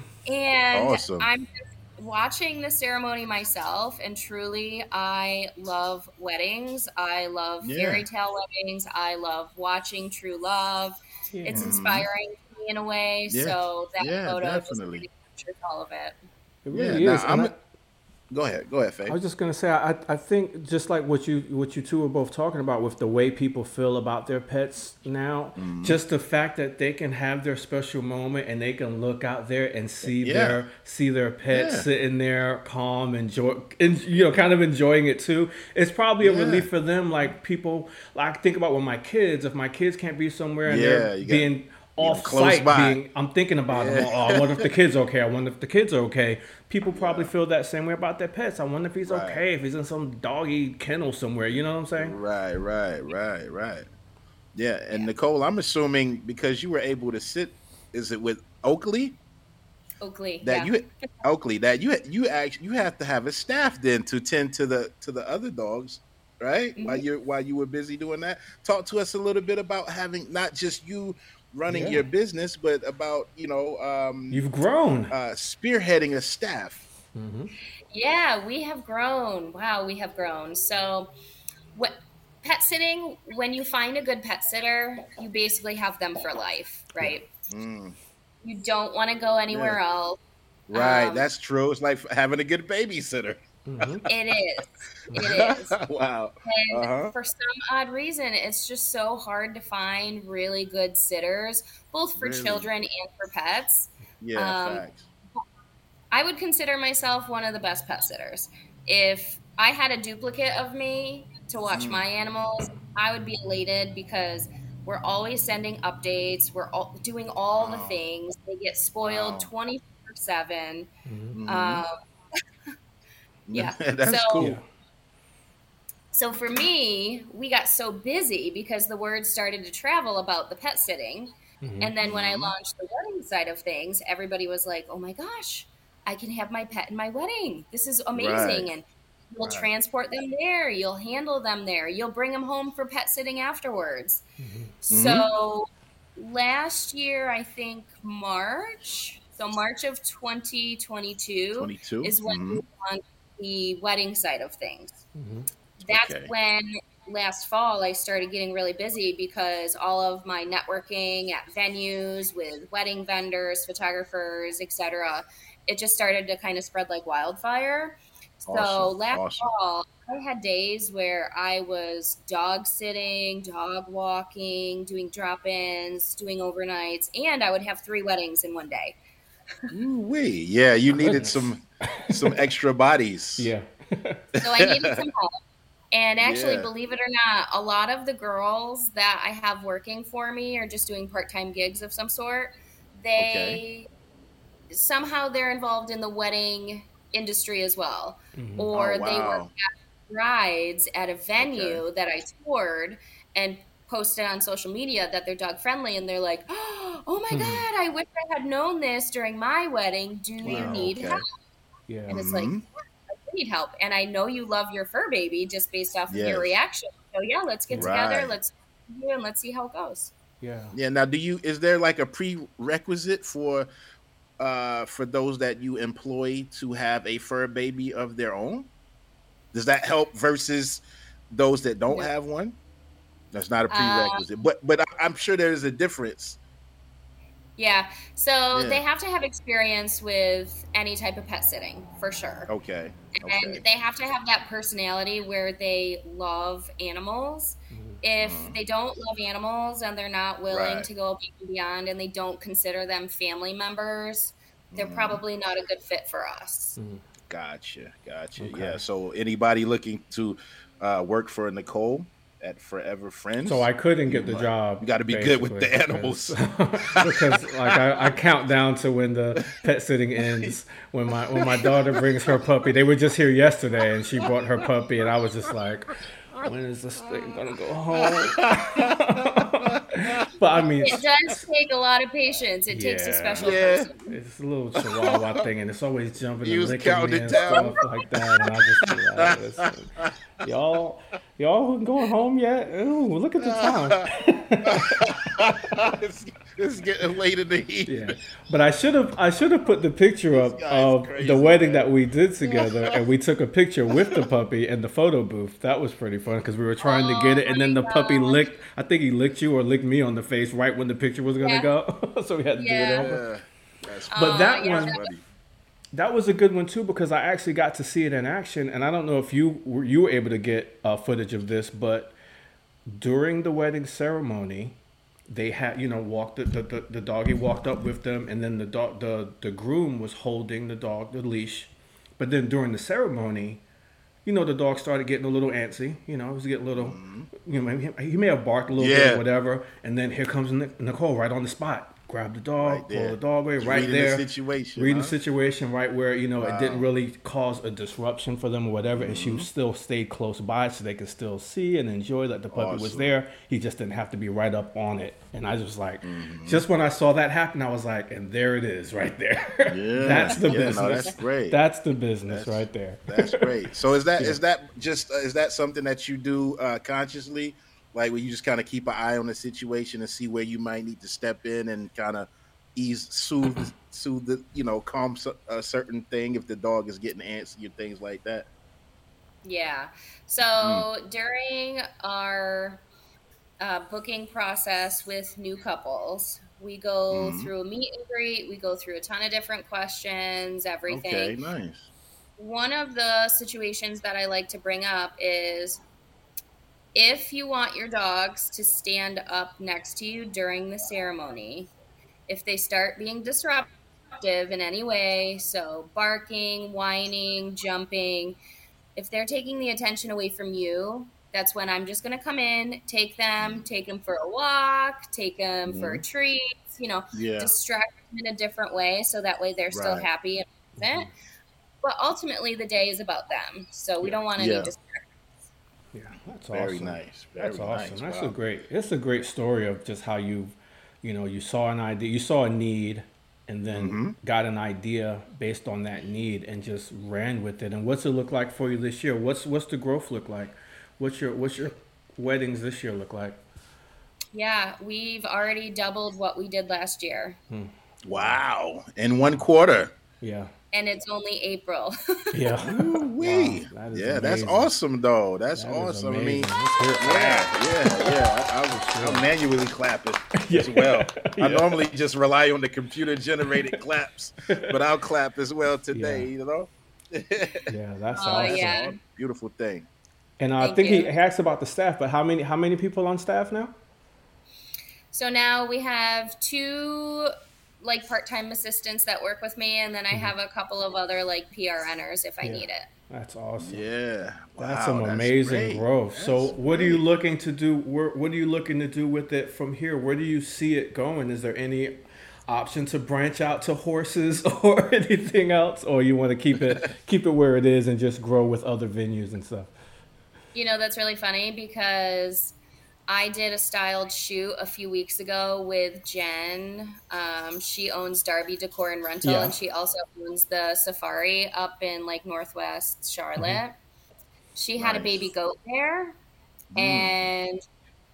and Awesome. I'm just watching the ceremony myself, and truly, I love weddings. I love Yeah. fairy tale weddings. I love watching true love. It's Mhm. inspiring to me in a way. Yeah. So that Yeah, photo definitely. Just really captures all of it. It really Now, is. and I'm. I- Go ahead. Go ahead, Faye. I was just gonna say, I, I think just like what you what you two were both talking about with the way people feel about their pets now, Mm-hmm. just the fact that they can have their special moment and they can look out there and see Yeah. their see their pet Yeah. sitting there calm, enjoy, and, you know, kind of enjoying it too. It's probably a Yeah. relief for them. Like people, like think about when my kids, if my kids can't be somewhere and Yeah, they're you got- being off site, being I'm thinking about them. Oh, I wonder if the kids are okay. I wonder if the kids are okay. People probably feel that same way about their pets. I wonder if he's Right. okay. If he's in some doggy kennel somewhere. You know what I'm saying? Right, right, right, right. Yeah, and Nicole, I'm assuming because you were able to sit, is it with Oakley Oakley. that yeah. you Oakley that you you actually you have to have a staff then to tend to the to the other dogs, right? While Mhm. you are while you were busy doing that, talk to us a little bit about having not just you running Yeah. your business, but about you know um, You've grown. uh, spearheading a staff. hmm Yeah, we have grown. Wow, we have grown. So, what pet sitting? When you find a good pet sitter, you basically have them for life, right? Mm, You don't want to go anywhere else. right, Um, that's true. It's like having a good babysitter. Hmm It is. It is. wow. And Uh-huh. for some odd reason, it's just so hard to find really good sitters, both for Really? children and for pets. Yeah, Um, facts. I would consider myself one of the best pet sitters. If I had a duplicate of me to watch Mm. my animals, I would be elated because we're always sending updates. We're all doing all the things. They get spoiled Wow. 24 7. hmm Mhm. Um, yeah. that's So- cool. So for me, we got so busy because the word started to travel about the pet sitting. Mhm. And then when I Mhm. launched the wedding side of things, everybody was like, "Oh my gosh, I can have my pet in my wedding. This is amazing!" Right. And you'll Right. transport them there. You'll handle them there. You'll bring them home for pet sitting afterwards. Mhm. So last year, I think March, so March of 2022 22 is when Mhm. we launched the wedding side of things Mhm. that's Okay. when last fall I started getting really busy because all of my networking at venues with wedding vendors, photographers, etc. It just started to kind of spread like wildfire. So last awesome. fall, I had days where I was dog sitting, dog walking, doing drop-ins, doing overnights, and I would have three weddings in one day. Ooh-wee. Yeah, you needed Goodness. some some extra bodies. Yeah. So I needed some help. And actually, Yeah. believe it or not, a lot of the girls that I have working for me are just doing part time gigs of some sort. They somehow they're involved in the wedding industry as well, Mhm. or Oh, they were wow. rides at a venue that I toured and posted on social media that they're dog friendly, and they're like, "Oh my Hmm. god, I wish I had known this during my wedding. Do you Wow, need okay. help?" Yeah. And it's like, Mhm. I need help. And I know you love your fur baby just based off of your reaction. So yeah, let's get together. Let's do and let's see how it goes. Yeah. Yeah. Now, do you is there like a prerequisite for uh, for those that you employ to have a fur baby of their own? Does that help versus those that don't No. have one? That's not a Uh, prerequisite, but but I- I'm sure there is a difference. Yeah. So Yeah. they have to have experience with any type of pet sitting for sure. Okay, And okay, they have to have that personality where they love animals. If Mhm. they don't love animals and they're not willing Right. to go above and beyond and they don't consider them family members, they're Mhm. probably not a good fit for us. gotcha, gotcha. Okay. Yeah. So anybody looking to uh, work for Nicole at Furever Friends? So I couldn't get the job. you gotta be good with the animals. because, because, like I, I count down to when the pet sitting ends. When my when my daughter brings her puppy, they were just here yesterday, and she brought her puppy, and I was just like, when is this thing gonna go home? but I mean, It does take a lot of patience. It takes a Yeah. special Yeah. person. it's a little chihuahua thing, and it's always jumping You and licking me and down. stuff like that. And I just be like, listen, y'all, y'all going home yet? Ooh, look at the time. it's, it's getting late in the evening. Yeah, but I should have I should have put the picture up of crazy, the wedding man. that we did together, and we took a picture with the puppy in the photo booth. That was pretty fun because we were trying to get it, and then the oh my puppy licked. I think he licked you or licked me on the face right when the picture was gonna Yeah. go, so we had to Yeah. do it over. Yeah, But Uh, that yeah, one, that- that was a good one too because I actually got to see it in action, and I don't know if you were you were able to get uh, footage of this, but during the wedding ceremony, they had you know walked the, the, the, the doggy walked up with them, and then the dog the the groom was holding the dog the leash, but then during the ceremony. You know, the dog started getting a little antsy. You know, he was getting a little, you know, he, he may have barked a little bit Mm-hmm. Or whatever. And then here comes Nicole right on the spot. Grab the dog, Right pull the dog away, right reading there. the situation, Reading huh? the situation right where you know it didn't really cause a disruption for them or whatever, and Mm-hmm. she still stayed close by so they could still see and enjoy that the puppy was there. He just didn't have to be right up on it, and I was like, Mm-hmm. just when I saw that happen, I was like, and there it is, right there. Yeah, that's the yeah, no, business. that's great. That's the business That's- right there. That's great. So is that is Yeah. that just uh, is that something that you do uh, consciously, like where you just kind of keep an eye on the situation and see where you might need to step in and kind of ease, soothe, soothe the you know calm a certain thing if the dog is getting antsy and things like that. Yeah. So Hmm. during our uh, booking process with new couples, we go Mhm. through a meet and greet. We go through a ton of different questions, everything. Okay, nice. One of the situations that I like to bring up is if you want your dogs to stand up next to you during the ceremony, if they start being disruptive in any way, so barking, whining, jumping, if they're taking the attention away from you, that's when I'm just going to come in, take them, take them for a walk, take them for mm-hmm. a treat, you know, Yeah, distract them in a different way so that way they're still Right. happy and present. Mm-hmm. But ultimately, the day is about them, so we don't want any Yeah. distractions. Yeah, that's very awesome. nice. Very That's awesome. nice. That's Wow. a great. It's a great story of just how you, you know, you saw an idea, you saw a need, and then Mm-hmm. got an idea based on that need, and just ran with it. And what's it look like for you this year? What's what's the growth look like? What's your what's your weddings this year look like? Yeah, we've already doubled what we did last year, Wow, in one quarter. Yeah, and it's only April. yeah. Wee. Wow, that is yeah, that's awesome though. That's That is awesome. I mean, amazing. Let's hear it for that. yeah, yeah, yeah. I, I was I'm manually clapping Yeah. as well. I Yeah. normally just rely on the computer generated claps, but I'll clap as well today. Yeah. You know. Yeah, that's Oh, awesome. yeah. Beautiful thing. And uh, I Thank think he you. asked about the staff, but how many how many people on staff now? so now we have two like part-time assistants that work with me, and then I have a couple of other like PRNers if I Mm-hmm. Yeah. need it. That's awesome. Yeah. That's Wow, some amazing great. growth. so, That's what are you looking to do? Where, what are you looking to do with it from here? Where do you see it going? Is there any option to branch out to horses or anything else, or you want to keep it keep it where it is and just grow with other venues and stuff? You know, that's really funny because I did a styled shoot a few weeks ago with Jen. Um, she owns Darby Decor and Rental, Yeah. and she also owns the Safari up in like Northwest Charlotte. She had a baby goat there, and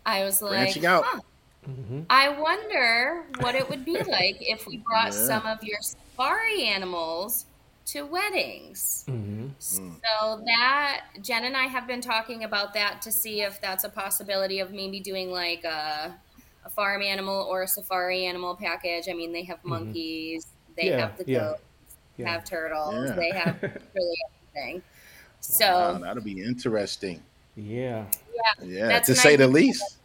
I was like, Branching out. "Huh, Mm-hmm. I wonder what it would be like if we brought Yeah. some of your safari animals to weddings. hmm So that Jen and I have been talking about that to see if that's a possibility of maybe doing like a, a farm animal or a safari animal package. I mean, they have monkeys, they Yeah, have the yeah, goats, yeah. have turtles, Yeah. they have really everything. So Wow, that'll be interesting. Yeah. Yeah, That's to an say the idea. least.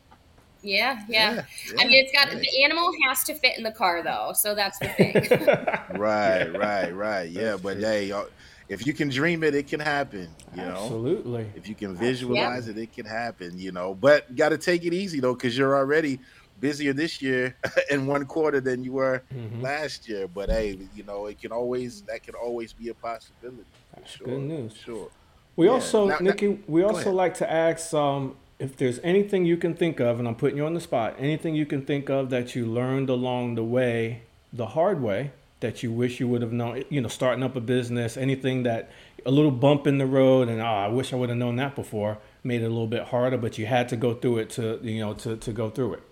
Yeah, yeah. Yeah, I mean, it's got nice. the animal has to fit in the car though, so that's the thing. Right, right, right. Yeah, That's but true. hey, y'all- if you can dream it, it can happen. You know, Absolutely. if you can visualize it, it can happen. You know, but got to take it easy though, because you're already busier this year in one quarter than you were Mhm. last year. But hey, you know, it can always that can always be a possibility. For That's sure, good news. Sure. We Yeah. also, Now- now- Nikki, we also ahead. like to ask um, if there's anything you can think of, and I'm putting you on the spot, anything you can think of that you learned along the way, the hard way, that you wish you would have known, you know, starting up a business, anything that a little bump in the road, and oh, I wish I would have known that before, made it a little bit harder, but you had to go through it to, you know, to, to go through it.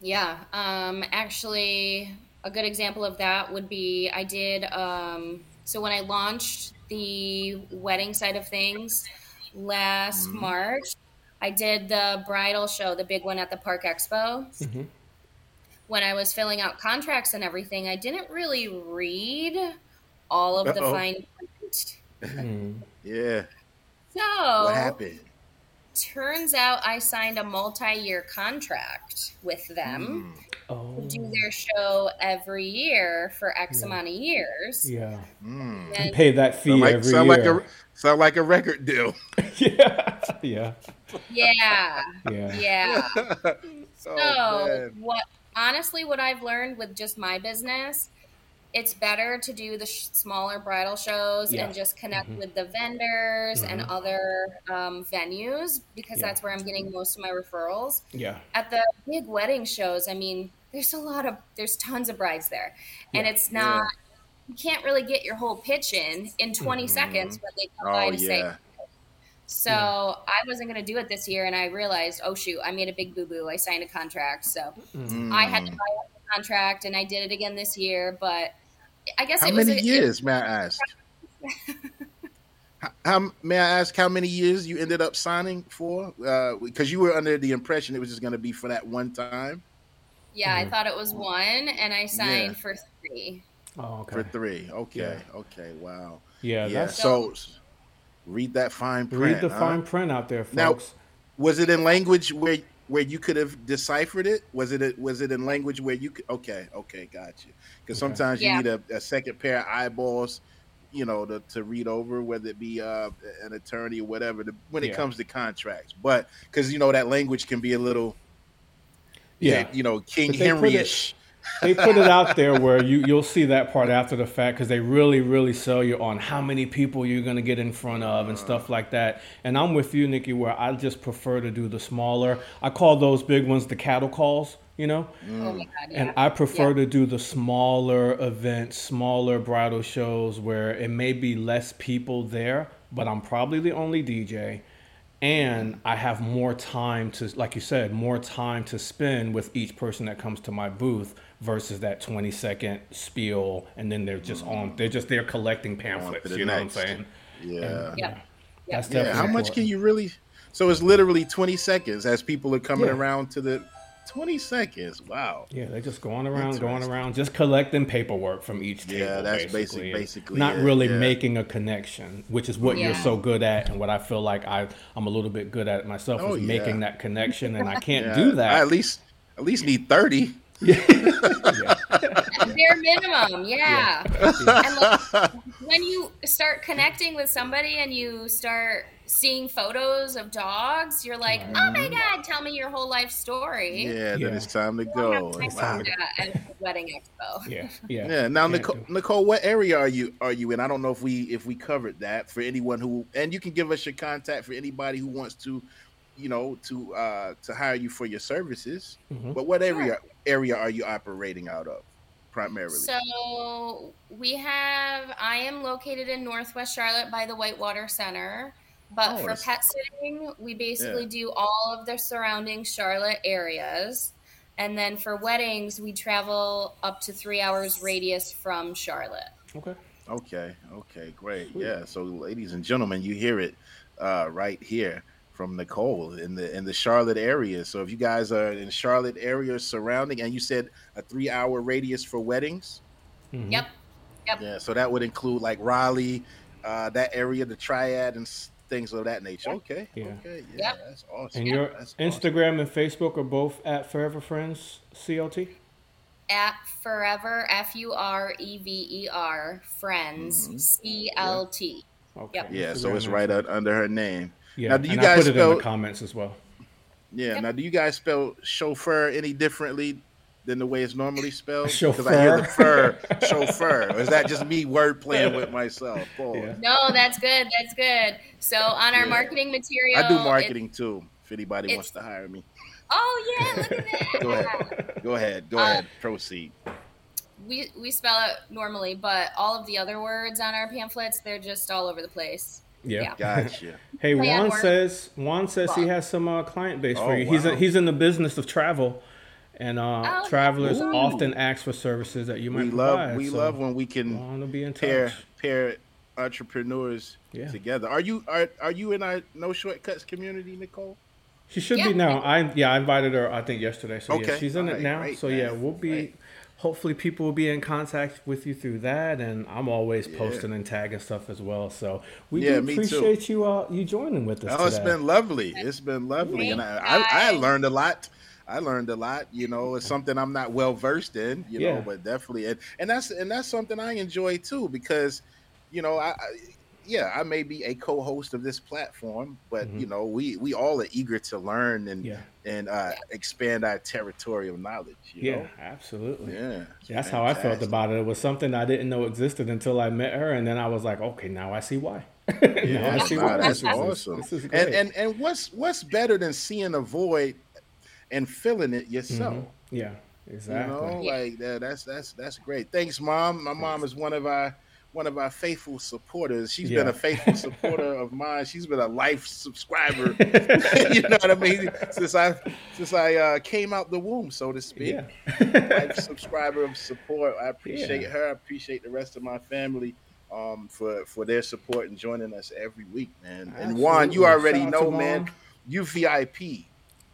Yeah, um, actually, a good example of that would be I did. Um, so when I launched the wedding side of things last March, I did the bridal show, the big one at the Park Expo. Mhm. When I was filling out contracts and everything, I didn't really read all of the Uh-oh. fine print. Mm. Yeah. So What happened? turns out I signed a multi-year contract with them. Mm, Oh, do their show every year for X Yeah. amount of years. yeah. mm. And And pay that fee Sound like, every sound like year. a sound like a record deal. yeah, yeah, yeah, yeah. yeah. oh, So man. what honestly what I've learned with just my business, it's better to do the sh- smaller bridal shows Yeah. and just connect Mhm. with the vendors and Mhm. other um, venues because Yeah. that's where I'm getting most of my referrals. Yeah. At the big wedding shows, I mean, there's a lot of there's tons of brides there, and Yeah. it's not you can't really get your whole pitch in in 20 Mhm. seconds when they come by Oh to say yeah. So Yeah. I wasn't going to do it this year, and I realized, oh shoot, I made a big boo boo. I signed a contract, so Mm. I had to Mm. buy out the contract, and I did it again this year. But I guess How it was many a, years, may I ask? How, how may I ask how many years you ended up signing for? Because you were under the impression it was just going to be for that one time yeah, I Mhm. thought it was one, and I signed Yeah. for three. Oh, okay. for three. Okay, Yeah. okay, wow. Yeah, Yeah. that's So, read that fine print. read the huh? fine print out there, Now- folks. Was it in language where where you could have deciphered it? Was it was it in language where you could? Okay, okay, got you. Because Okay. sometimes you Yeah. need a, a second pair of eyeballs, you know, to, to read over, whether it be uh, an attorney or whatever. To, when it Yeah. comes to contracts, but because you know that language can be a little, Yeah. you know, King But Henry it- ish. They put it out there where you you'll see that part after the fact because they really really sell you on how many people you're going to get in front of and stuff uh-huh. like that and i'm with you nikki where i just prefer to do the smaller i call those big ones the cattle calls you know mm. Oh my god! Yeah. and i prefer Yeah. to do the smaller events smaller bridal shows where it may be less people there but i'm probably the only dj and I have more time to, like you said, more time to spend with each person that comes to my booth versus that 20 second spiel, and then they're just mm-hmm. on, they're just they're collecting pamphlets. the You know next. what I'm saying? Yeah. And, Yeah. That's Yeah, how much important. can you really? So it's literally 20 seconds as people are coming Yeah. around to the 20 seconds. Wow. Yeah, they're just going around, going around, just collecting paperwork from each table. Yeah, that's basically, basic- basically not it, really yeah. making a connection, which is what you're so good at, and what I feel like I I'm a little bit good at myself Oh, is yeah. making that connection, and I can't Yeah, do I that. at least at least need 30. Bare minimum. Yeah. and like, when you start connecting with somebody and you start seeing photos of dogs, you're like, oh my god, tell me your whole life story. Yeah, then Yeah. it's time to You don't have go. time It's to time do to that at wedding expo. yeah, yeah, Yeah. Now, Nicole, do- Nicole, what area are you are you in? I don't know if we if we covered that for anyone who, and you can give us your contact for anybody who wants to, you know, to uh to hire you for your services. Mhm. But what area area are you operating out of primarily? So we have. I am located in Northwest Charlotte by the Whitewater Center. But Oh, for that's- pet sitting, we basically Yeah. do all of the surrounding Charlotte areas. And then for weddings, we travel up to three hours radius from Charlotte. Okay. Okay, okay, great. Yeah. So, ladies and gentlemen, you hear it uh, right here from Nicole in the in the Charlotte area. So, if you guys are in Charlotte area surrounding, and you said a three hour radius for weddings, Mhm. Yep. Yep. yeah. So that would include like Raleigh, uh, that area, the Triad, and things of that nature. Okay. Yeah. Okay. Yeah. Yep. That's awesome. And your That's awesome. Instagram and Facebook are both at Furever Friends CLT. At Furever, F U R E V E R, Friends, Mhm. C L T. Okay. Yep. Yeah. So it's right out under her name. Yeah. Now, do you and guys I put it in spell- the comments as well. Yeah. Yep. Now, do you guys spell chauffeur any differently than the way it's normally spelled? I hear Chauffeur. the fur, chauffeur. Or is that just me word playing with myself? Boy, Yeah. No, that's good. That's good. So on our Yeah. marketing material, I do marketing too. If anybody wants to hire me, oh yeah, look at that. go ahead. Go ahead. Go Uh, ahead. Proceed. We we spell it normally, but all of the other words on our pamphlets, they're just all over the place. Yeah. Yeah. Gotcha. Hey, Play Juan work. says Juan says he has some uh, client base Oh, for you. He's wow. he's in the business of travel, and uh, Oh, travelers Ooh. often ask for services that you might we provide. love we so love when we can Juan will be in touch. pair pair entrepreneurs Yeah. together. Are you are are you in our no shortcuts community, Nicole? She should Yeah. be now. I yeah, I invited her. I think yesterday. So yeah, she's in it Alright, now. great, so yeah, we'll be. Great. Hopefully, people will be in contact with you through that, and I'm always Yeah. posting and tagging stuff as well. So we Yeah, do me too. appreciate you all you joining with us Oh, it's today. been lovely. It's been lovely, and I, I, I learned a lot. I learned a lot. You know, it's something I'm not well versed in. You Yeah. know, but definitely, and, and that's and that's something I enjoy too because, you know, I, I yeah, I may be a co-host of this platform, but Mhm. you know, we we all are eager to learn and yeah, and uh, expand our territory of knowledge. You yeah, know? absolutely. yeah. That's how I felt about it. It was something I didn't know existed until I met her, and then I was like, okay, now I see why. Yeah, I see nah, why that's this is, awesome. This is great. And and and what's what's better than seeing a void and filling it yourself? Mhm. yeah, exactly. You know, like that, that's that's that's great. Thanks, mom. My mom is one of our one of our faithful supporters. She's been a faithful supporter of mine. She's been a life subscriber. you know what I mean? Since I since I uh, came out the womb, so to speak. yeah. Life subscriber of support. I appreciate Yeah. her. I appreciate the rest of my family. Um, for for their support and joining us every week, man. And Juan, you already know, man. You VIP.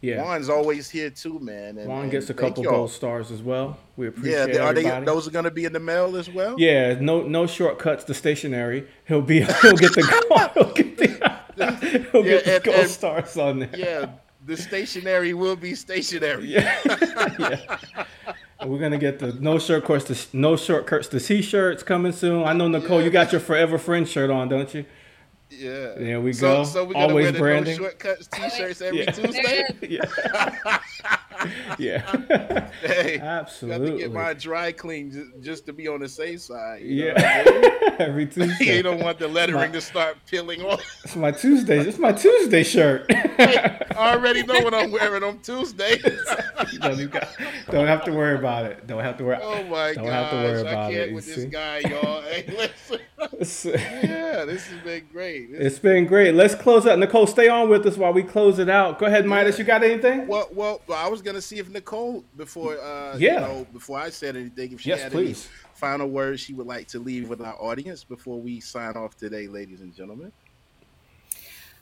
Yeah. Juan's always here too, man. And, Juan gets a couple gold stars as well. We Yeah, appreciate they, are they? Those are going to be in the mail as well. yeah, no no shortcuts to stationary. He'll be he'll get the he'll get the, he'll Yeah, get the and- gold and- stars on there. Yeah, the stationary will be stationary. Yeah. yeah. We're gonna get the no shortcuts to no shortcuts to t-shirts coming soon. I know Nicole, you got your Furever Friend shirt on, don't you? Yeah. There we so, go. So we're gonna Always wear the branding. no shortcuts t-shirts every Yeah. Tuesday. Yeah. yeah. Hey, Absolutely. got to get my dry clean just, to be on the safe side. you know Yeah. I mean? Every Tuesday. you don't want the lettering My- to start peeling off. It's my Tuesday. It's my Tuesday shirt. I already know what I'm wearing on Tuesday. don't, got- don't have to worry about it. Don't have to worry. oh my Don't gosh, have to worry about I it, can't you with see? this guy, y'all. Hey, listen. Uh, yeah, this has been great. This it's been great. Let's close out. Nicole, stay on with us while we close it out. Go ahead, Midas. You got anything? Well, well, well, I was gonna see if Nicole before, uh, Yeah. you know, before I said anything, if she Yes, had please. any final words she would like to leave with our audience before we sign off today, ladies and gentlemen.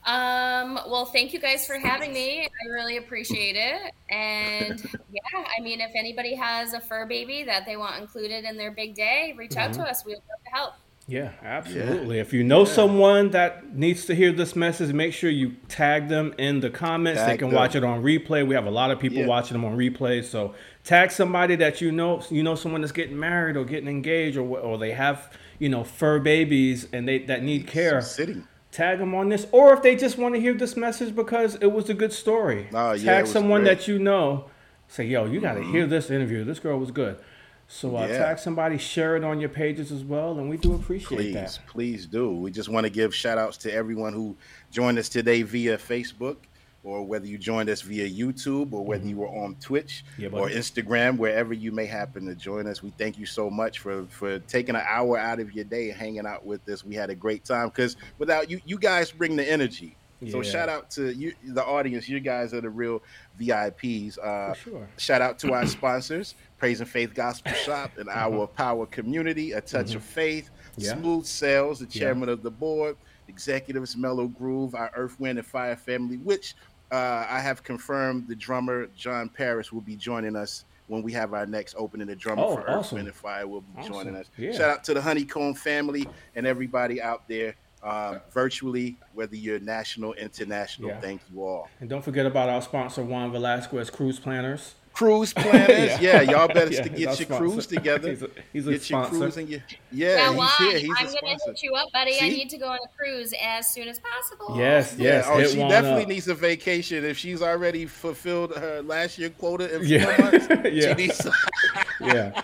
Um, well, thank you guys for having me. I really appreciate it. And yeah, I mean, if anybody has a fur baby that they want included in their big day, reach out Mm-hmm. to us. We'd love to help. Yeah, absolutely. If you know someone that needs to hear this message, make sure you tag them in the comments. they can them. watch it on replay. We have a lot of people Yeah. watching them on replay. So tag somebody that you know. You know someone that's getting married or getting engaged, or or they have you know fur babies and they that need care. Sitting. Tag them on this, or if they just want to hear this message because it was a good story. Oh, tag someone great. that you know. Say, yo, you got to hear this interview. This girl was good. So uh, Yeah. tag somebody, share it on your pages as well, and we do appreciate Please, that. please do. We just want to give shout outs to everyone who joined us today via Facebook, or whether you joined us via YouTube, or whether you were on Twitch Mm-hmm. Yeah, or. Instagram, wherever you may happen to join us. We thank you so much for for taking an hour out of your day and hanging out with us. We had a great time because without you, you guys bring the energy. So Yeah. shout out to you, the audience. You guys are the real VIPs. Uh, For sure. Shout out to our sponsors, Praise and Faith Gospel Shop and our Power Community, A Touch of Faith, Mm-hmm. Yeah. Smooth Sales, the Yeah. chairman of the board, executives Mellow Groove, our Earth, Wind, and Fire family, which uh, I have confirmed the drummer John Paris will be joining us when we have our next opening. The drummer Oh, for Earth, awesome. Wind, and Fire will be Awesome. joining us. Yeah. Shout out to the Honeycomb family and everybody out there. Um, virtually, whether you're national, international, Yeah. thank you all. And don't forget about our sponsor, Juan Velasquez Cruise Planners. Cruise planners, yeah, y'all better Yeah, to get your sponsor. cruise together. He's a, he's a get your sponsor. cruise and your yeah, now, he's Juan, here. He's I'm gonna sponsor. hit you up, buddy. I need to go on a cruise as soon as possible. Yes, Yeah, yes. oh, she definitely up. needs a vacation if she's already fulfilled her last year quota in four Yeah. months. Yeah. She needs, Yeah,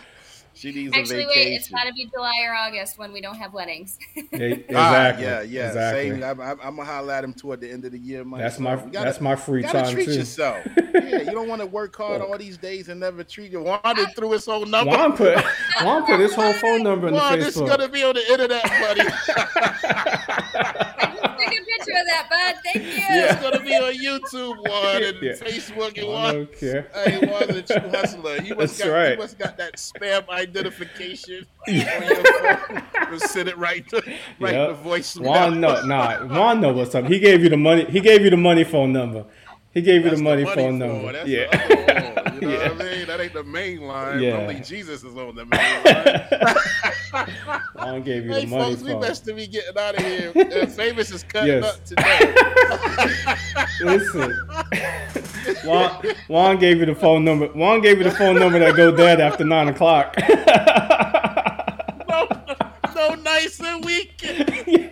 she needs Actually, a wait, it's got to be July or August when we don't have weddings. E- exactly. Ah, yeah, yeah. exactly. Same. I'm, I'm, I'm gonna holler at him toward the end of the year. Mike. That's my gotta- that's my free you gotta time treat too. yourself. yeah, you don't want to work hard all these days and never treat you. Wanda threw his whole number. Juan put Juan put his whole phone number in the Juan, this is gonna be on the internet, buddy. Take a picture of that, bud. Thank you. It's gonna be on YouTube, one and Yeah. Facebook and I one. don't care. Hey, Juan's a true hustler. He must That's got, right. He must got that spam identification on your phone. Just send it right to right Yep. to voice. Juan know, nah, Juan know what's up. He gave you the money. He gave you the money phone number. He gave you the money, phone. phone number. That's yeah. the. You know Yeah. what I mean? That ain't the main line. Yeah. Only Jesus is on the main line. Juan gave you hey, the money folks, we phone. best to be getting out of here. Uh, Famous is cutting Yes. up today. Listen, Juan, Juan gave you the phone number. Juan gave you the phone number that go dead after nine o'clock. no, no nice and weekend.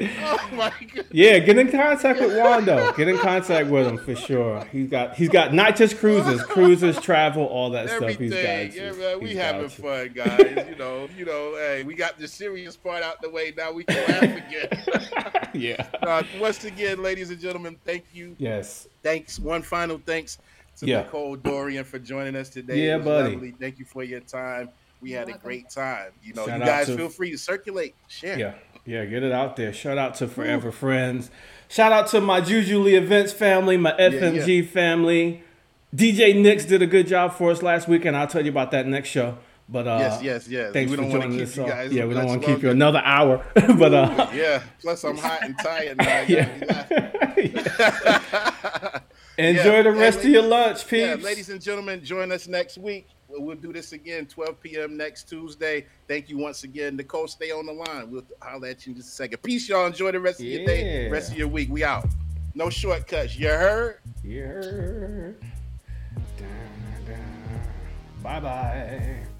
Oh my god. yeah, get in contact with Juan though. Get in contact with him for sure. He's got he's got not just cruises, cruises, travel, all that stuff. He's Everything. got you. Yeah, man, we He's having fun, guys. you know, you know, hey, we got the serious part out the way. Now we can laugh again. Yeah. uh, once again, ladies and gentlemen, thank you. Yes. Thanks. One final thanks to Yeah. Nicole Dorian for joining us today. Yeah, buddy. lovely. Thank you for your time. We had a great time. You know, Shout you guys to- feel free to circulate, share. Yeah. Yeah, get it out there. Shout out to Furever Friends. Shout out to my Juju Lee Events family, my FMG family. DJ Nix did a good job for us last week, and I'll tell you about that next show. But uh, Yes, yes, yes. thanks we for joining us. yeah, we don't want to keep you another hour. but uh, Yeah. Plus, I'm hot and tired now. yeah. enjoy Yeah, the rest of your lunch, peeps. Yeah, ladies and gentlemen, join us next week. We'll, we'll do this again, 12 p.m. next Tuesday. Thank you once again. Nicole, stay on the line. We'll holler at you in just a second. Peace, y'all. Enjoy the rest of your day, rest of your week. We out. No shortcuts. You heard? You heard. Bye bye.